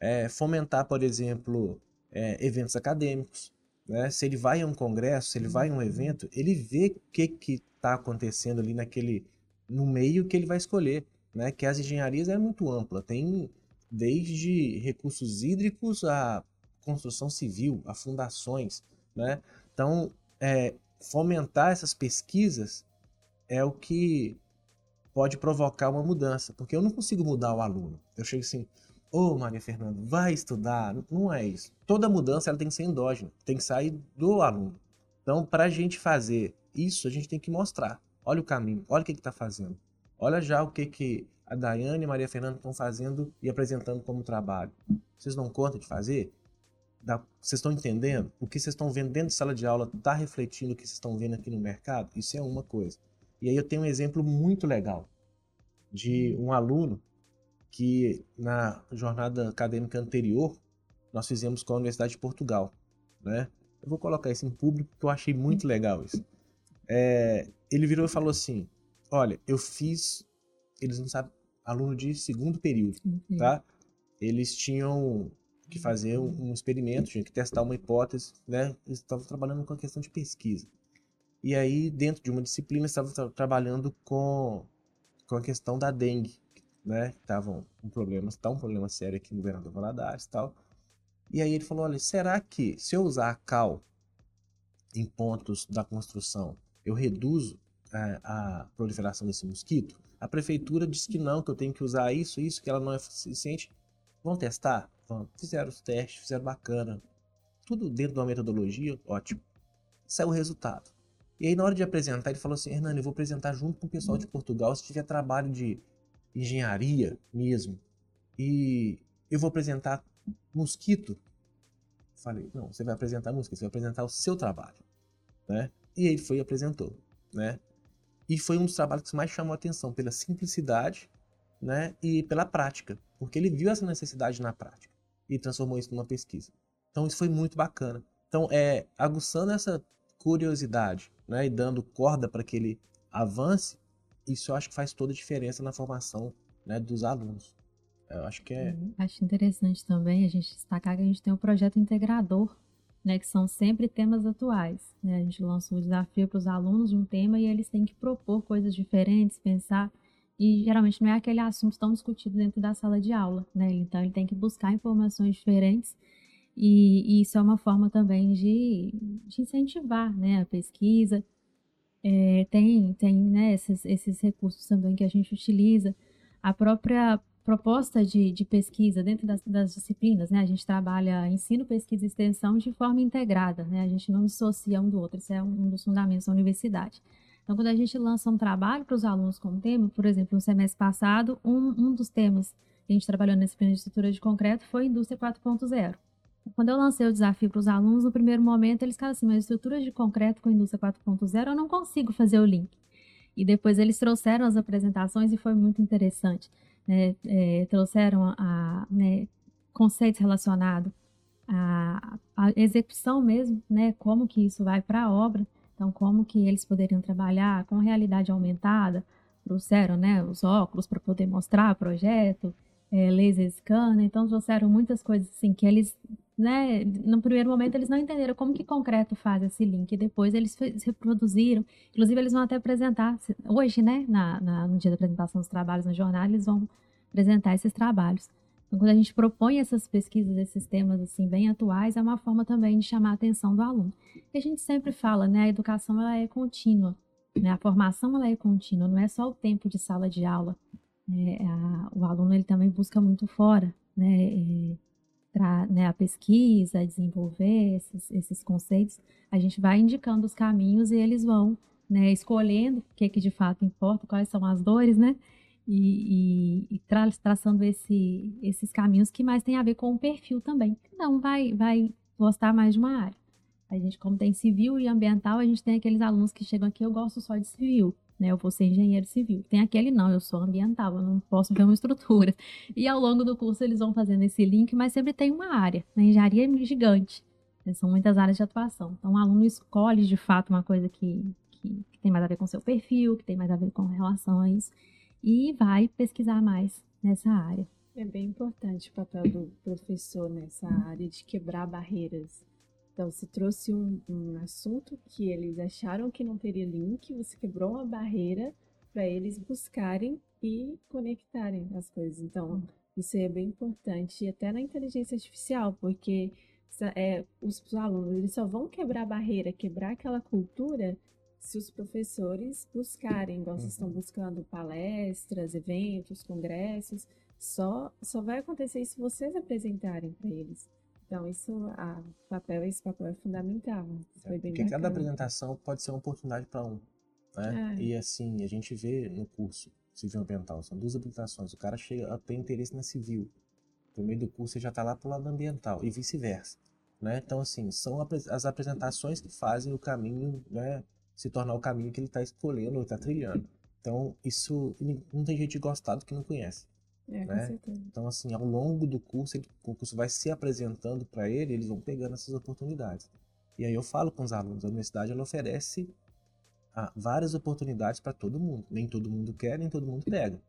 É, fomentar, por exemplo, é, eventos acadêmicos, né? Se ele vai a um congresso, se ele vai a um evento, ele vê o que está acontecendo ali naquele no meio que ele vai escolher, né? Que as engenharias é muito ampla, tem desde recursos hídricos a construção civil, a fundações, né? Então, é, fomentar essas pesquisas é o que pode provocar uma mudança, porque eu não consigo mudar o aluno. Eu chego assim, ô oh, Maria Fernanda, vai estudar. Não é isso. Toda mudança ela tem que ser endógena, tem que sair do aluno. Então, para a gente fazer isso, a gente tem que mostrar. Olha o caminho, olha o que está fazendo. Olha já o que, que a Daiane e a Maria Fernanda estão fazendo e apresentando como trabalho. Vocês dão conta de fazer? Vocês estão entendendo? O que vocês estão vendo dentro de sala de aula está refletindo o que vocês estão vendo aqui no mercado? Isso é uma coisa. E aí eu tenho um exemplo muito legal de um aluno que na jornada acadêmica anterior nós fizemos com a Universidade de Portugal, né? Eu vou colocar isso em público porque eu achei muito legal isso. É, ele virou e falou assim: Olha, eu fiz. Eles não sabem. Aluno de segundo período, uhum. tá? Eles tinham que fazer um, experimento, tinham que testar uma hipótese, né? Eles estavam trabalhando com a questão de pesquisa. E aí, dentro de uma disciplina, estavam tra trabalhando com, com a questão da dengue, né? Estavam um problema, tá um problema sério aqui no Governador Valadares e tal. E aí ele falou, olha, será que se eu usar a cal em pontos da construção, eu reduzo é, a proliferação desse mosquito? A prefeitura disse que não, que eu tenho que usar isso, isso, que ela não é suficiente. Vão testar? Fizeram os testes, fizeram bacana. Tudo dentro de uma metodologia, ótimo. Saiu o resultado. E aí, na hora de apresentar, ele falou assim: Hernani, eu vou apresentar junto com o pessoal de Portugal, se tiver trabalho de engenharia mesmo. E eu vou apresentar mosquito. Falei: não, você vai apresentar mosquito, você vai apresentar o seu trabalho. Né? E ele foi e apresentou. Né? E foi um dos trabalhos que mais chamou a atenção pela simplicidade né, e pela prática, porque ele viu essa necessidade na prática e transformou isso numa pesquisa. Então isso foi muito bacana. Então é aguçando essa curiosidade, né, e dando corda para que ele avance, isso eu acho que faz toda a diferença na formação né, dos alunos. Eu acho que é. Uhum. Acho interessante também a gente destacar que a gente tem um projeto integrador né, que são sempre temas atuais. Né? A gente lança um desafio para os alunos de um tema e eles têm que propor coisas diferentes, pensar. E geralmente não é aquele assunto tão discutido dentro da sala de aula, né? Então ele tem que buscar informações diferentes e, e isso é uma forma também de, de incentivar, né, a pesquisa. É, tem tem né, esses, esses recursos também que a gente utiliza. A própria proposta de, de pesquisa dentro das, das, disciplinas, né? A gente trabalha ensino, pesquisa e extensão de forma integrada, né? A gente não dissocia um do outro, isso é um dos fundamentos da universidade. Então, quando a gente lança um trabalho para os alunos com tema, por exemplo, no semestre passado, um, um dos temas que a gente trabalhou nesse plano de estrutura de concreto foi indústria 4.0. Quando eu lancei o desafio para os alunos, no primeiro momento eles ficaram assim, mas estrutura de concreto com indústria 4.0 eu não consigo fazer o link. E depois eles trouxeram as apresentações e foi muito interessante né, é, trouxeram a né, conceitos relacionados à, à, execução mesmo, né, como que isso vai para a obra, então como que eles poderiam trabalhar com realidade aumentada, trouxeram né, os óculos para poder mostrar o projeto, é, laser scanner, então trouxeram muitas coisas assim que eles, né, no primeiro momento eles não entenderam como que concreto faz esse link, depois eles reproduziram, inclusive eles vão até apresentar, hoje, né, na, na, no dia da apresentação dos trabalhos na jornada, eles vão apresentar esses trabalhos. Então, quando a gente propõe essas pesquisas, esses temas assim bem atuais, é uma forma também de chamar a atenção do aluno. E a gente sempre fala, né, a educação ela é contínua, né, a formação ela é contínua, não é só o tempo de sala de aula, é, a, o aluno ele também busca muito fora, né, para né, a pesquisa, desenvolver esses, esses conceitos, a gente vai indicando os caminhos e eles vão né, escolhendo o que, que de fato importa, quais são as dores, né? E, e, e tra traçando esse, esses caminhos que mais tem a ver com o perfil também. Não vai, vai gostar mais de uma área. A gente, como tem civil e ambiental, a gente tem aqueles alunos que chegam aqui, eu gosto só de civil né? Eu vou ser engenheiro civil. Tem aquele não, eu sou ambiental, eu não posso ver uma estrutura. E ao longo do curso eles vão fazendo esse link, mas sempre tem uma área. Na engenharia é gigante. Né? São muitas áreas de atuação. Então o aluno escolhe de fato uma coisa que, que, que tem mais a ver com seu perfil, que tem mais a ver com relação a isso, e vai pesquisar mais nessa área. É bem importante o papel do professor nessa área de quebrar barreiras então, se trouxe um, um assunto que eles acharam que não teria link, você quebrou uma barreira para eles buscarem e conectarem as coisas. Então, isso é bem importante, até na inteligência artificial, porque é, os alunos eles só vão quebrar a barreira, quebrar aquela cultura se os professores buscarem, igual vocês estão uhum. buscando palestras, eventos, congressos, só, só vai acontecer isso se vocês apresentarem para eles. Então, isso, a papel, esse papel é fundamental. Foi bem Porque bacana. cada apresentação pode ser uma oportunidade para um. Né? É. E assim, a gente vê no curso civil ambiental, são duas habilitações. O cara chega a ter interesse na civil. No meio do curso ele já está lá para o lado ambiental e vice-versa. Né? Então, assim, são as apresentações que fazem o caminho né, se tornar o caminho que ele está escolhendo ou está trilhando. Então, isso não tem gente gostado que não conhece. É, né? Então, assim, ao longo do curso, ele, o curso vai se apresentando para ele, eles vão pegando essas oportunidades. E aí eu falo com os alunos, a universidade ela oferece ah, várias oportunidades para todo mundo. Nem todo mundo quer, nem todo mundo pega.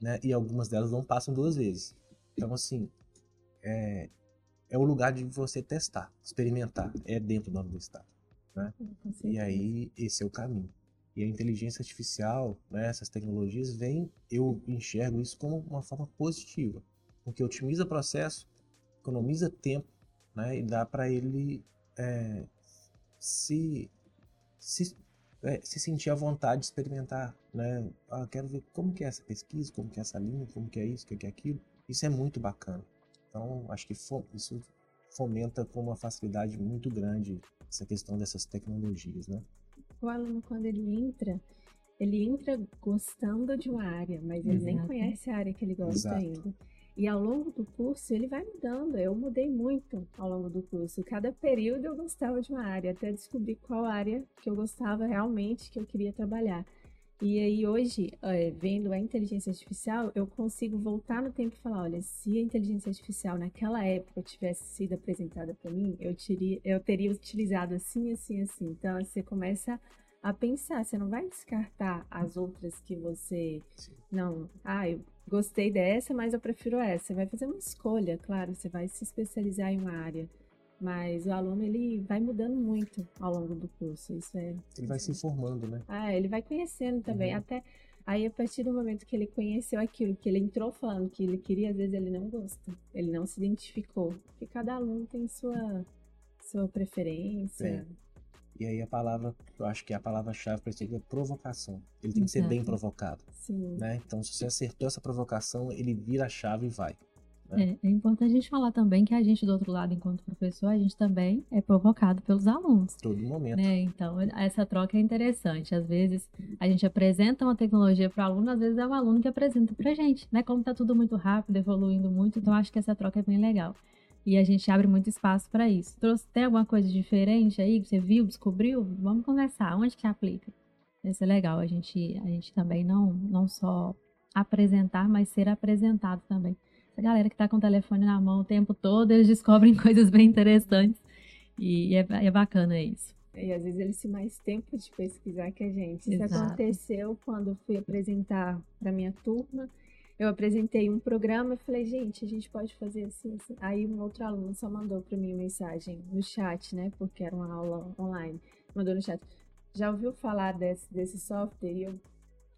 Né? E algumas delas não passam duas vezes. Então, assim, é, é o lugar de você testar, experimentar. É dentro da universidade. Né? E aí, esse é o caminho. E a inteligência artificial, né, essas tecnologias, vem, eu enxergo isso como uma forma positiva, porque otimiza o processo, economiza tempo, né, e dá para ele é, se, se, é, se sentir à vontade de experimentar, né, ah, quero ver como que é essa pesquisa, como que é essa linha, como que é isso, como que é aquilo, isso é muito bacana. Então, acho que isso fomenta com uma facilidade muito grande essa questão dessas tecnologias, né? o aluno, quando ele entra, ele entra gostando de uma área, mas ele Exato. nem conhece a área que ele gosta Exato. ainda. E ao longo do curso ele vai mudando. Eu mudei muito ao longo do curso. Cada período eu gostava de uma área, até descobrir qual área que eu gostava realmente, que eu queria trabalhar. E aí hoje, é, vendo a inteligência artificial, eu consigo voltar no tempo e falar, olha, se a inteligência artificial naquela época tivesse sido apresentada para mim, eu, teria, eu teria utilizado assim, assim, assim. Então você começa a pensar, você não vai descartar as outras que você Sim. não, ah, eu gostei dessa, mas eu prefiro essa. Você vai fazer uma escolha, claro, você vai se especializar em uma área. Mas o aluno ele vai mudando muito ao longo do curso. Isso é. Ele vai se informando, né? Ah, ele vai conhecendo também. Uhum. Até aí, a partir do momento que ele conheceu aquilo, que ele entrou falando que ele queria, às vezes ele não gosta. Ele não se identificou. Porque cada aluno tem sua, sua preferência. É. E aí a palavra, eu acho que a palavra-chave para isso é provocação. Ele tem que ser bem provocado. Sim. Né? Então, se você acertou essa provocação, ele vira a chave e vai. É, é, importante a gente falar também que a gente, do outro lado, enquanto professor, a gente também é provocado pelos alunos. Todo momento. Né? Então, essa troca é interessante. Às vezes, a gente apresenta uma tecnologia para o aluno, às vezes é o aluno que apresenta para a gente, né? Como está tudo muito rápido, evoluindo muito, então acho que essa troca é bem legal. E a gente abre muito espaço para isso. Trouxe, tem alguma coisa diferente aí que você viu, descobriu? Vamos conversar. Onde que aplica? Isso é legal. A gente, a gente também não, não só apresentar, mas ser apresentado também a galera que está com o telefone na mão o tempo todo, eles descobrem coisas bem interessantes. E é, é bacana isso. E às vezes eles têm mais tempo de pesquisar que a gente. Isso Exato. aconteceu quando eu fui apresentar para minha turma. Eu apresentei um programa e falei, gente, a gente pode fazer assim, assim. Aí um outro aluno só mandou para mim mensagem no chat, né? Porque era uma aula online. Mandou no chat. Já ouviu falar desse, desse software? E eu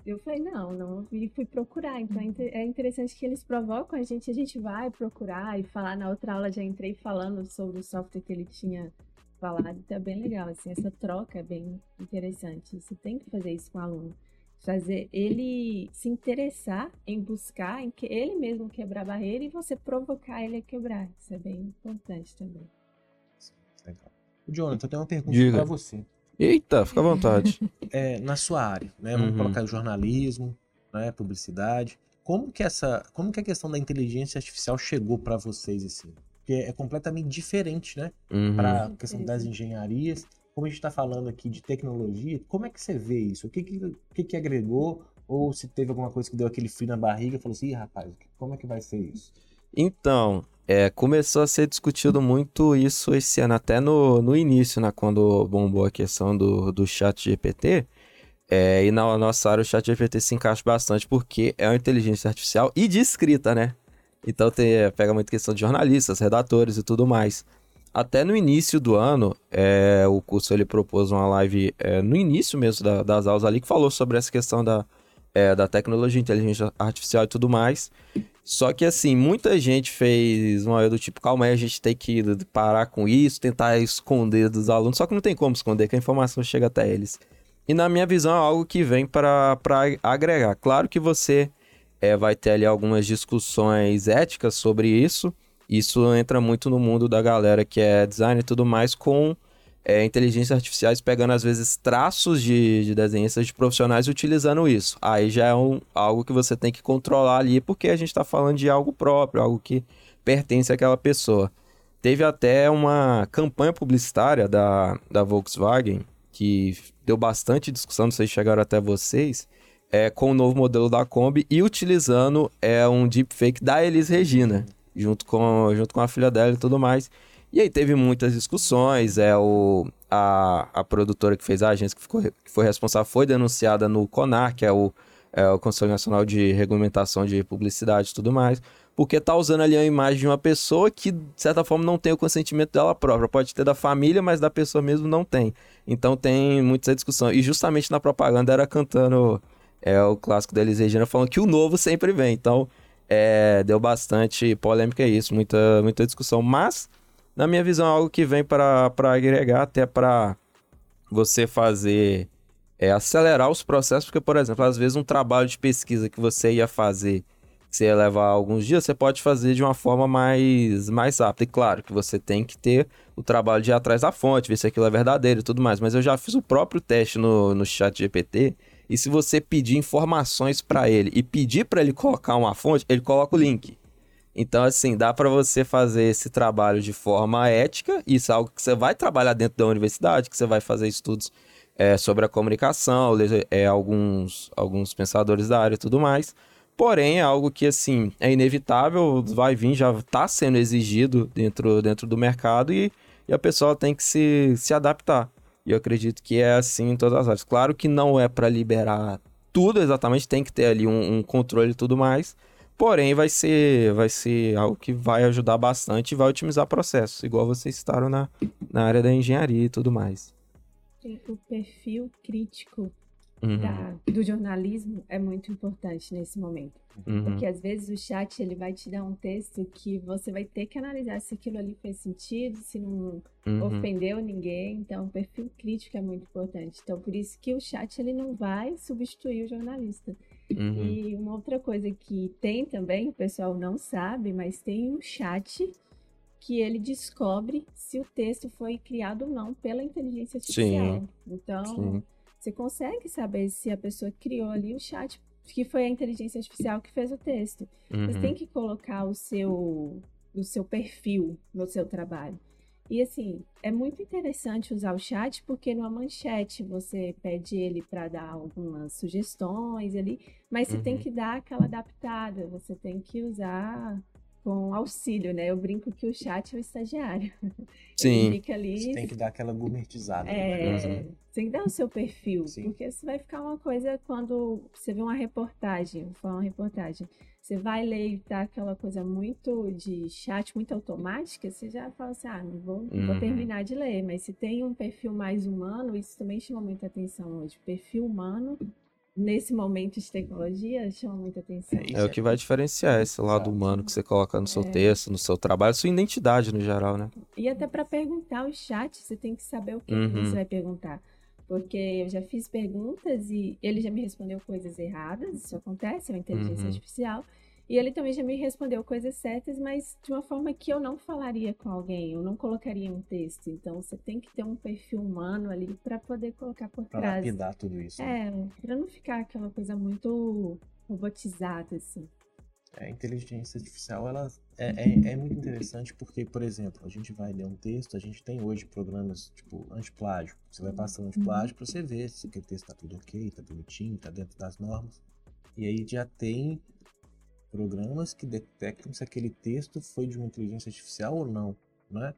eu falei, não, não, e fui procurar. Então é, é interessante que eles provocam a gente, a gente vai procurar e falar. Na outra aula já entrei falando sobre o software que ele tinha falado. Então é bem legal, assim, essa troca é bem interessante. Você tem que fazer isso com o aluno. Fazer ele se interessar em buscar, em que ele mesmo quebrar a barreira e você provocar ele a quebrar. Isso é bem importante também. Legal. Jonathan, eu tenho uma pergunta para você. Eita, fica à vontade. É, na sua área, né? Vamos uhum. colocar jornalismo, né? Publicidade. Como que essa, como que a questão da inteligência artificial chegou para vocês assim? Porque é completamente diferente, né? Uhum. Para a questão das engenharias. Como a gente está falando aqui de tecnologia, como é que você vê isso? O que que, o que que agregou? Ou se teve alguma coisa que deu aquele frio na barriga e falou assim, Ih, rapaz, como é que vai ser isso? Então, é, começou a ser discutido muito isso esse ano, até no, no início, né, quando bombou a questão do, do chat GPT. É, e na nossa área o chat GPT se encaixa bastante porque é uma inteligência artificial e de escrita, né? Então tem, é, pega muito questão de jornalistas, redatores e tudo mais. Até no início do ano, é, o curso ele propôs uma live é, no início mesmo da, das aulas ali que falou sobre essa questão da, é, da tecnologia, inteligência artificial e tudo mais. Só que assim, muita gente fez uma do tipo, calma aí, a gente tem que parar com isso, tentar esconder dos alunos, só que não tem como esconder, que a informação chega até eles. E na minha visão é algo que vem para agregar. Claro que você é, vai ter ali algumas discussões éticas sobre isso. Isso entra muito no mundo da galera que é design e tudo mais, com é, inteligências artificiais pegando às vezes traços de, de desenhistas de profissionais utilizando isso. Aí já é um, algo que você tem que controlar ali, porque a gente está falando de algo próprio, algo que pertence àquela pessoa. Teve até uma campanha publicitária da, da Volkswagen que deu bastante discussão, não sei se chegaram até vocês, é, com o novo modelo da Kombi e utilizando é, um deepfake da Elis Regina, junto com, junto com a filha dela e tudo mais. E aí teve muitas discussões, é o, a, a produtora que fez a agência, que, ficou, que foi responsável, foi denunciada no CONAR, que é o, é o Conselho Nacional de Regulamentação de Publicidade e tudo mais, porque tá usando ali a imagem de uma pessoa que, de certa forma, não tem o consentimento dela própria. Pode ter da família, mas da pessoa mesmo não tem. Então tem muita discussão. E justamente na propaganda era cantando é o clássico da Elis Regina falando que o novo sempre vem. Então, é, deu bastante polêmica isso, muita, muita discussão. Mas, na minha visão, é algo que vem para agregar, até para você fazer, é, acelerar os processos. Porque, por exemplo, às vezes um trabalho de pesquisa que você ia fazer, que você ia levar alguns dias, você pode fazer de uma forma mais, mais rápida. E claro que você tem que ter o trabalho de ir atrás da fonte, ver se aquilo é verdadeiro e tudo mais. Mas eu já fiz o próprio teste no, no chat GPT e se você pedir informações para ele e pedir para ele colocar uma fonte, ele coloca o link. Então, assim, dá para você fazer esse trabalho de forma ética. Isso é algo que você vai trabalhar dentro da universidade, que você vai fazer estudos é, sobre a comunicação, é, alguns, alguns pensadores da área e tudo mais. Porém, é algo que, assim, é inevitável, vai vir, já está sendo exigido dentro, dentro do mercado e, e a pessoa tem que se, se adaptar. E eu acredito que é assim em todas as áreas. Claro que não é para liberar tudo exatamente, tem que ter ali um, um, controle e tudo mais. Porém, vai ser, vai ser algo que vai ajudar bastante e vai otimizar processos, igual vocês estaram na, na área da engenharia e tudo mais. O perfil crítico uhum. da, do jornalismo é muito importante nesse momento. Uhum. Porque às vezes o chat ele vai te dar um texto que você vai ter que analisar se aquilo ali fez sentido, se não uhum. ofendeu ninguém. Então, o perfil crítico é muito importante. Então, por isso que o chat ele não vai substituir o jornalista. Uhum. E uma outra coisa que tem também, o pessoal não sabe, mas tem um chat que ele descobre se o texto foi criado ou não pela inteligência artificial. Sim. Então, Sim. Você consegue saber se a pessoa criou ali o chat, que foi a inteligência artificial que fez o texto. Uhum. Você tem que colocar o seu, o seu perfil no seu trabalho. E assim, é muito interessante usar o chat porque numa manchete você pede ele para dar algumas sugestões ali, mas você uhum. tem que dar aquela adaptada, você tem que usar com auxílio, né? Eu brinco que o chat é o estagiário. Sim. Ele fica ali. Você tem que dar aquela gourmetizada. É, né? tem que dar o seu perfil, Sim. porque você vai ficar uma coisa quando você vê uma reportagem, vou falar uma reportagem, você vai ler e tá aquela coisa muito de chat, muito automática, você já fala assim, ah, não vou, não vou uhum. terminar de ler. Mas se tem um perfil mais humano, isso também chama muita atenção hoje. Perfil humano nesse momento de tecnologia chama muita atenção. É, é o que vai diferenciar esse lado humano que você coloca no seu é. texto, no seu trabalho, sua identidade no geral, né? E até para perguntar o chat, você tem que saber o que, uhum. que você vai perguntar. Porque eu já fiz perguntas e ele já me respondeu coisas erradas, isso acontece, é uma inteligência uhum. artificial. E ele também já me respondeu coisas certas, mas de uma forma que eu não falaria com alguém, eu não colocaria um texto. Então você tem que ter um perfil humano ali para poder colocar por pra trás. Para lapidar tudo isso. Né? É, para não ficar aquela coisa muito robotizada assim. A inteligência artificial ela é, é, é, muito interessante porque, por exemplo, a gente vai ler um texto, a gente tem hoje programas tipo antiplágio. Você vai passando antiplágio para você ver se aquele texto está tudo ok, está bonitinho, está dentro das normas. E aí já tem programas que detectam se aquele texto foi de uma inteligência artificial ou não, né?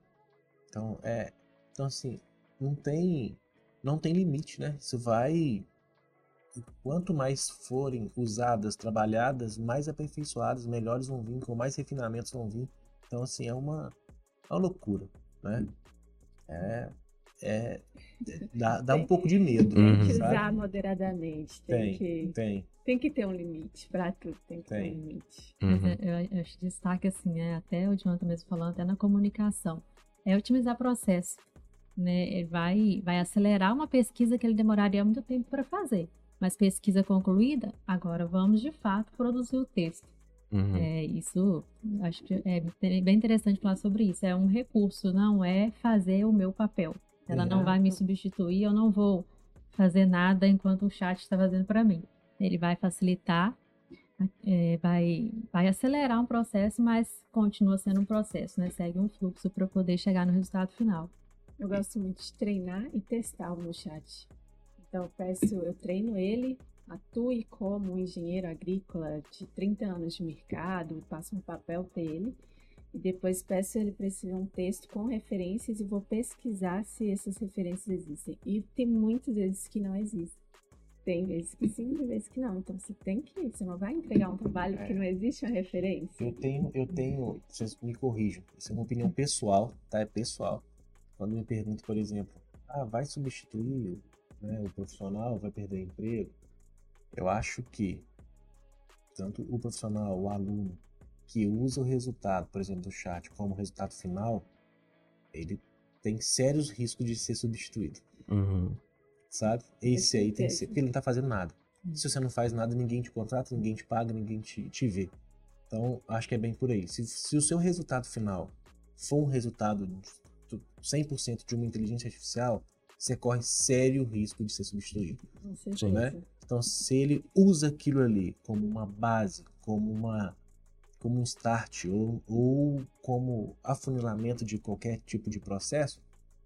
Então, é, então assim, não tem não tem limite, né? Isso vai quanto mais forem usadas, trabalhadas, mais aperfeiçoadas, melhores vão vir, com mais refinamentos vão vir. Então, assim, é uma, é uma loucura, né? É, é, dá, dá um pouco de medo. Tem que usar sabe? moderadamente. Tem, tem, que, tem. Tem que ter um limite para tudo, tem que tem. ter um limite. Uhum. Mas eu, eu acho destaque assim, é, até o Jonathan mesmo falando, até na comunicação, é otimizar processo. Né? Ele vai, vai acelerar uma pesquisa que ele demoraria muito tempo para fazer. Mas pesquisa concluída, agora vamos de fato produzir o texto. Uhum. É, isso, acho que é bem interessante falar sobre isso. É um recurso, não é fazer o meu papel. Ela não vai me substituir, eu não vou fazer nada enquanto o chat está fazendo para mim. Ele vai facilitar, é, vai, vai acelerar um processo, mas continua sendo um processo, né? Segue um fluxo para poder chegar no resultado final. Eu gosto muito de treinar e testar o meu chat. Então, eu peço, eu treino ele, atue como um engenheiro agrícola de 30 anos de mercado, passo um papel para ele e depois peço ele para escrever um texto com referências e vou pesquisar se essas referências existem. E tem muitas vezes que não existem. Tem vezes que sim, tem vezes que não. Então você tem que, você não vai entregar um trabalho é. que não existe uma referência. Eu tenho, eu tenho, vocês me corrijam, isso é uma opinião pessoal, tá? É pessoal. Quando me perguntam, por exemplo, ah, vai substituir né, o profissional, vai perder emprego? Eu acho que tanto o profissional, o aluno, que usa o resultado, por exemplo, do chat como resultado final, ele tem sérios riscos de ser substituído. Uhum. Sabe? Esse aí tem que ser, porque ele não tá fazendo nada. Uhum. Se você não faz nada, ninguém te contrata, ninguém te paga, ninguém te, te vê. Então, acho que é bem por aí. Se, se o seu resultado final for um resultado 100% de uma inteligência artificial, você corre sério risco de ser substituído. Sim. Né? Então, se ele usa aquilo ali como uma base, como uma como um start ou, ou como afunilamento de qualquer tipo de processo,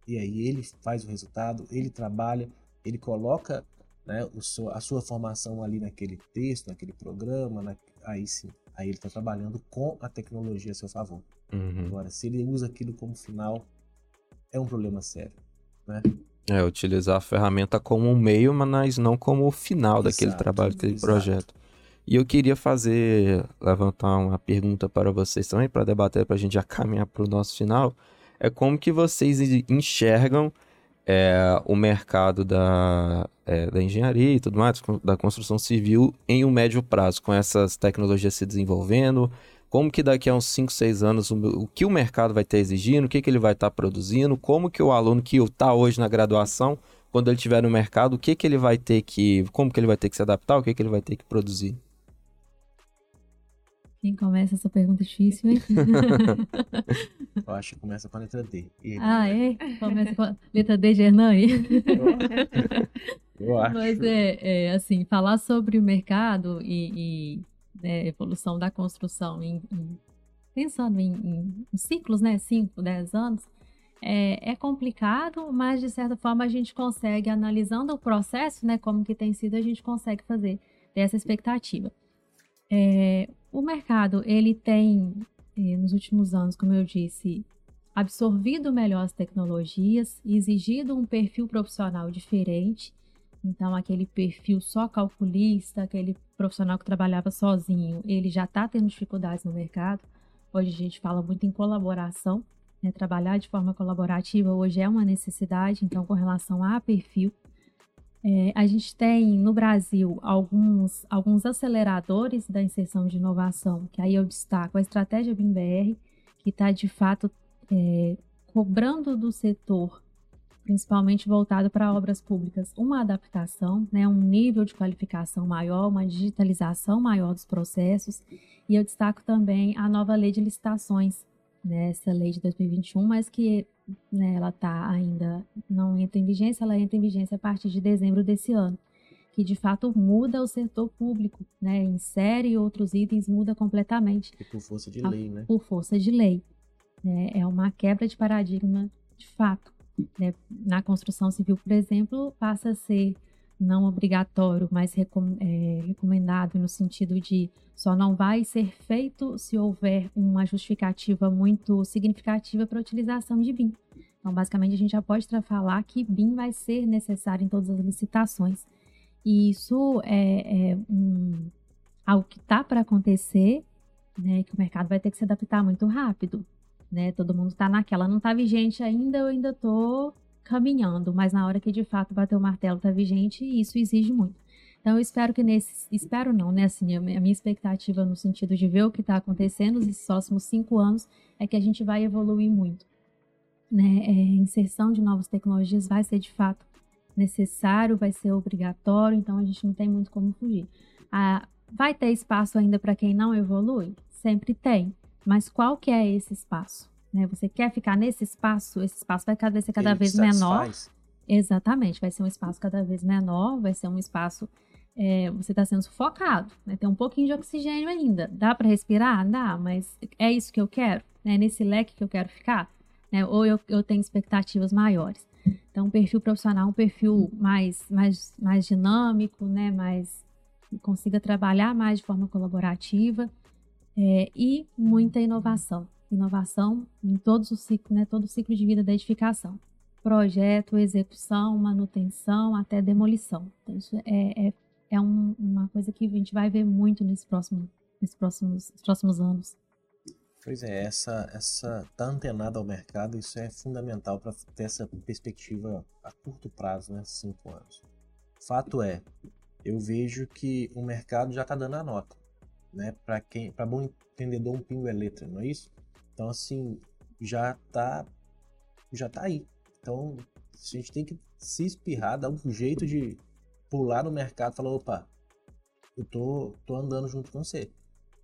e aí ele faz o resultado, ele trabalha, ele coloca né, seu, a sua formação ali naquele texto, naquele programa, na, aí sim, aí ele está trabalhando com a tecnologia a seu favor. Uhum. Agora, se ele usa aquilo como final, é um problema sério, né? É, utilizar a ferramenta como um meio, mas não como o final exato, daquele trabalho, daquele exato. projeto. E eu queria fazer, levantar uma pergunta para vocês também, para debater, para a gente já caminhar para o nosso final. É como que vocês enxergam é, o mercado da, é, da engenharia e tudo mais, da construção civil em um médio prazo, com essas tecnologias se desenvolvendo, como que daqui a uns 5, 6 anos o, o, que o mercado vai estar exigindo, o que, que ele vai estar produzindo, como que o aluno que está hoje na graduação, quando ele estiver no mercado, o que, que ele vai ter que, como que ele vai ter que se adaptar, o que, que ele vai ter que produzir. Quem começa essa pergunta difícil, hein? Eu acho que começa com a letra D. Ah, é? Começa com a letra D de Hernani? Eu acho. Mas é, é, assim, falar sobre o mercado e, e né, evolução da construção, em, em, pensando em, em, ciclos, né, 5, 10 anos, é, é, complicado, mas de certa forma a gente consegue, analisando o processo, né, como que tem sido, a gente consegue fazer dessa expectativa. É, o mercado, ele tem, eh, nos últimos anos, como eu disse, absorvido melhor as tecnologias, exigido um perfil profissional diferente. Então, aquele perfil só calculista, aquele profissional que trabalhava sozinho, ele já está tendo dificuldades no mercado. Hoje a gente fala muito em colaboração, né? trabalhar de forma colaborativa hoje é uma necessidade, então, com relação a perfil. É, a gente tem no Brasil alguns, alguns aceleradores da inserção de inovação, que aí eu destaco a estratégia BIM-BR, que está de fato é, cobrando do setor, principalmente voltado para obras públicas, uma adaptação, né, um nível de qualificação maior, uma digitalização maior dos processos. E eu destaco também a nova lei de licitações, né, essa lei de 2021, mas que né, ela está ainda não entra em vigência, ela entra em vigência a partir de dezembro desse ano, que de fato muda o setor público, né, insere outros itens, muda completamente. E por força de lei, né? Por força de lei. Né, é uma quebra de paradigma de fato. Né? Na construção civil, por exemplo, passa a ser não obrigatório, mas recom é, recomendado no sentido de só não vai ser feito se houver uma justificativa muito significativa para a utilização de BIM. Então, basicamente, a gente já pode falar que BIM vai ser necessário em todas as licitações. E isso é, é um, algo que está para acontecer, né, que o mercado vai ter que se adaptar muito rápido. Né? Todo mundo está naquela, não está vigente ainda, eu ainda estou caminhando, mas na hora que de fato bater o martelo está vigente, isso exige muito. Então eu espero que nesse, espero não, né? Assim, a minha expectativa no sentido de ver o que está acontecendo nesses próximos cinco anos é que a gente vai evoluir muito. Né? É, inserção de novas tecnologias vai ser de fato necessário, vai ser obrigatório, então a gente não tem muito como fugir. Ah, vai ter espaço ainda para quem não evolui? Sempre tem. Mas qual que é esse espaço? Né? Você quer ficar nesse espaço? Esse espaço vai cada, ser cada Ele vez menor. Exatamente, vai ser um espaço cada vez menor, vai ser um espaço. É, você está sendo sufocado, né? tem um pouquinho de oxigênio ainda. Dá para respirar? Dá, mas é isso que eu quero? Né? Nesse leque que eu quero ficar? Né? Ou eu, eu tenho expectativas maiores? Então, um perfil profissional, um perfil mais, mais, mais dinâmico, né? mais consiga trabalhar mais de forma colaborativa é, e muita inovação. Inovação em todos os ciclos, né? todo o ciclo de vida da edificação. Projeto, execução, manutenção, até demolição. Então, isso é, é, é um, uma coisa que a gente vai ver muito nesse próximo, nesses próximos, próximos anos. Pois é, essa essa tá antenado ao mercado, isso é fundamental para ter essa perspectiva a curto prazo, né, cinco anos. Fato é, eu vejo que o mercado já está dando a nota, né, para quem, para bom entendedor um pingo é letra, não é isso? Então assim já tá já tá aí. Então a gente tem que se espirrar, dar um jeito de pular no mercado, e falar opa, eu tô tô andando junto com você,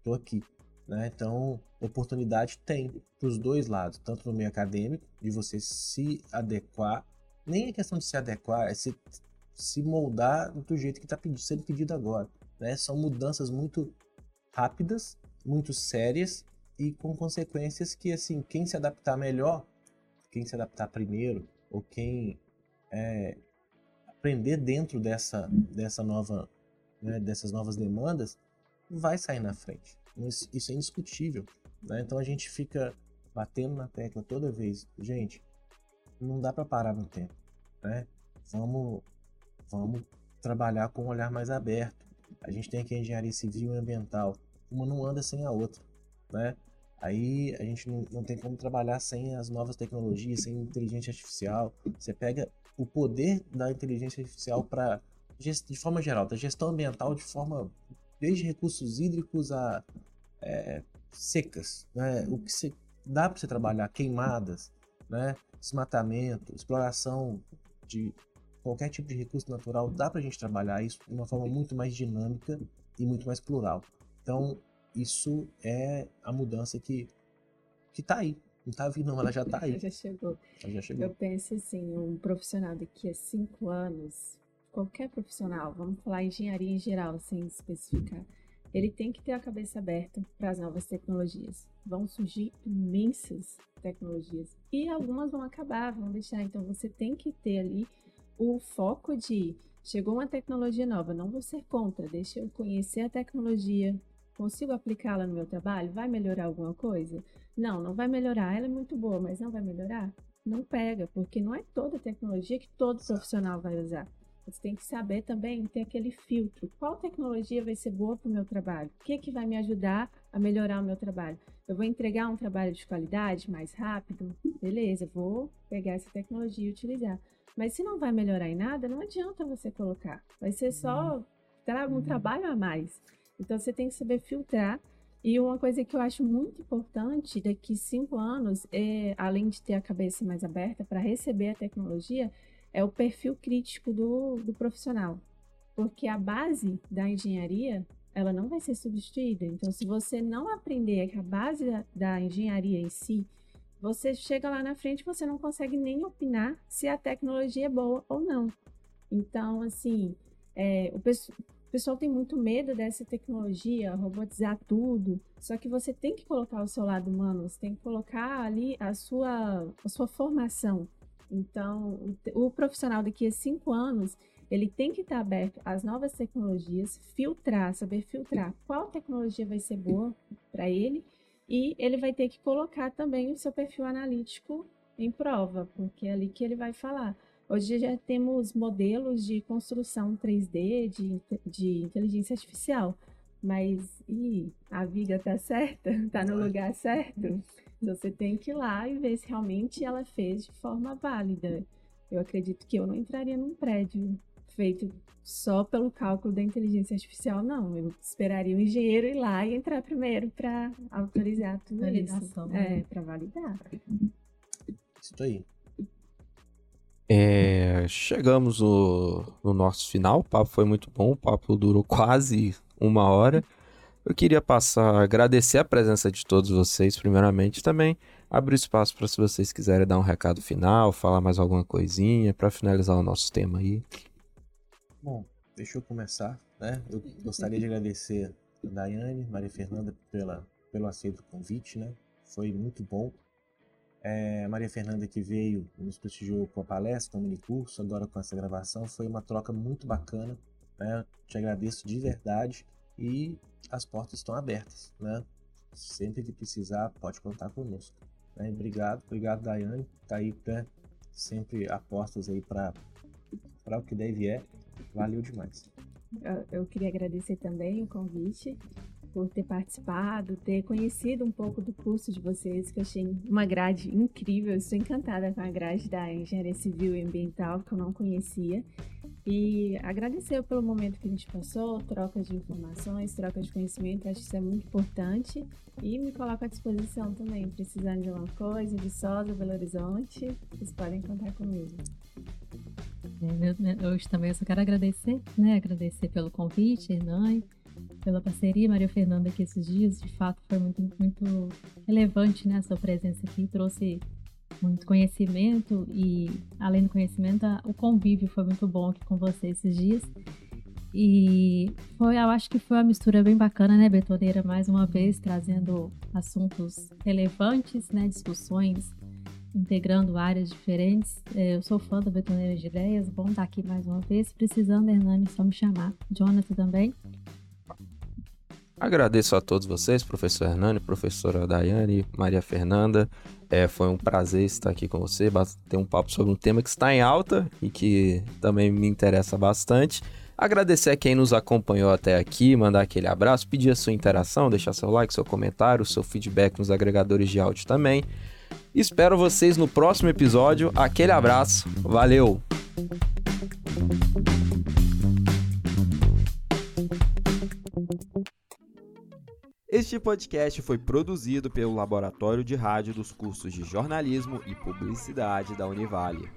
tô aqui. Né? Então, oportunidade tem para os dois lados, tanto no meio acadêmico, de você se adequar, nem é questão de se adequar, é se, se moldar do jeito que está sendo pedido agora. Né? São mudanças muito rápidas, muito sérias e com consequências que, assim, quem se adaptar melhor, quem se adaptar primeiro, ou quem é, aprender dentro dessa, dessa nova, né, dessas novas demandas, vai sair na frente. Isso é indiscutível. Né? Então a gente fica batendo na tecla toda vez. Gente, não dá para parar no tempo. Né? Vamos, vamos trabalhar com um olhar mais aberto. A gente tem aqui a engenharia civil e ambiental. Uma não anda sem a outra. Né? Aí a gente não, não tem como trabalhar sem as novas tecnologias, sem inteligência artificial. Você pega o poder da inteligência artificial para, de forma geral, da gestão ambiental de forma desde recursos hídricos a é, secas, né? o que se, dá para você trabalhar, queimadas, né? desmatamento, exploração de qualquer tipo de recurso natural, dá para a gente trabalhar isso de uma forma muito mais dinâmica e muito mais plural. Então, isso é a mudança que que está aí. Não está vindo, não, ela já está aí. Já chegou. Ela já chegou. Eu penso assim, um profissional daqui a cinco anos, qualquer profissional, vamos falar engenharia em geral, sem especificar, ele tem que ter a cabeça aberta para as novas tecnologias. Vão surgir imensas tecnologias e algumas vão acabar, vão deixar. Então você tem que ter ali o foco de chegou uma tecnologia nova, não vou ser contra, deixa eu conhecer a tecnologia, consigo aplicá-la no meu trabalho, vai melhorar alguma coisa? Não, não vai melhorar. Ela é muito boa, mas não vai melhorar? Não pega, porque não é toda tecnologia que todo profissional vai usar. Você tem que saber também ter aquele filtro. Qual tecnologia vai ser boa para o meu trabalho? O que, é que vai me ajudar a melhorar o meu trabalho? Eu vou entregar um trabalho de qualidade mais rápido? Beleza, vou pegar essa tecnologia e utilizar. Mas se não vai melhorar em nada, não adianta você colocar. Vai ser só um trabalho a mais. Então você tem que saber filtrar. E uma coisa que eu acho muito importante daqui cinco anos, é, além de ter a cabeça mais aberta para receber a tecnologia, é o perfil crítico do, do profissional. Porque a base da engenharia, ela não vai ser substituída. Então, se você não aprender a base da, da engenharia em si, você chega lá na frente você não consegue nem opinar se a tecnologia é boa ou não. Então, assim, é, o, pessoal tem muito medo dessa tecnologia, robotizar tudo. Só que você tem que colocar o seu lado humano, você tem que colocar ali a sua, a sua formação. Então, o, profissional daqui a cinco anos, ele tem que estar aberto às novas tecnologias, filtrar, saber filtrar qual tecnologia vai ser boa para ele e ele vai ter que colocar também o seu perfil analítico em prova, porque é ali que ele vai falar. Hoje já temos modelos de construção 3D, de, de inteligência artificial, mas e a viga tá certa? Tá no lugar certo? Você tem que ir lá e ver se realmente ela fez de forma válida. eu acredito que eu não entraria num prédio feito só pelo cálculo da inteligência artificial, não. Eu esperaria o engenheiro ir lá e entrar primeiro para autorizar tudo Validação, isso. Né? É, para validar. Isso aí. É, chegamos no, no, nosso final, o papo foi muito bom, o papo durou quase uma hora. Eu queria passar, agradecer a presença de todos vocês, primeiramente, também abrir espaço para se vocês quiserem dar um recado final, falar mais alguma coisinha, para finalizar o nosso tema aí. Bom, deixa eu começar, né? Eu gostaria de agradecer a Daiane, Maria Fernanda, pela, pelo aceito do convite, né? Foi muito bom é, Maria Fernanda que veio nos prestigiou com a palestra, com o mini curso, agora com essa gravação, foi uma troca muito bacana. Né? Te agradeço de verdade e as portas estão abertas. Né? Sempre que precisar, pode contar conosco. Né? Obrigado, obrigado, Daiane. Tá aí né? sempre a portas aí para o que deve é. Valeu demais. Eu queria agradecer também o convite por ter participado, ter conhecido um pouco do curso de vocês, que eu achei uma grade incrível. estou encantada com a grade da Engenharia Civil e Ambiental, que eu não conhecia. E agradecer pelo momento que a gente passou, trocas de informações, trocas de conhecimento, acho que isso é muito importante. E me coloco à disposição também, precisando de uma coisa, de Sosa, Belo Horizonte, vocês podem contar comigo. É, hoje também eu só quero agradecer, né? Agradecer pelo convite, Hernani, pela parceria, Maria Fernanda, aqui esses dias. De fato, foi muito, muito relevante né, a sua presença aqui. Trouxe muito conhecimento e, além do conhecimento, o convívio foi muito bom aqui com você esses dias. E foi, eu acho que foi uma mistura bem bacana, né, Betoneira? Mais uma vez, trazendo assuntos relevantes, né, discussões, integrando áreas diferentes. É, eu sou fã da Betoneira de Ideias, bom estar aqui mais uma vez. Precisando, Hernani, só me chamar. Jonathan também. Agradeço a todos vocês, professor Hernani, professora Daiane, Maria Fernanda. É, foi um prazer estar aqui com você, ter um papo sobre um tema que está em alta e que também me interessa bastante. Agradecer a quem nos acompanhou até aqui, mandar aquele abraço, pedir a sua interação, deixar seu like, seu comentário, seu feedback nos agregadores de áudio também. Espero vocês no próximo episódio. Aquele abraço, valeu! Este podcast foi produzido pelo Laboratório de Rádio dos cursos de Jornalismo e Publicidade da Univale.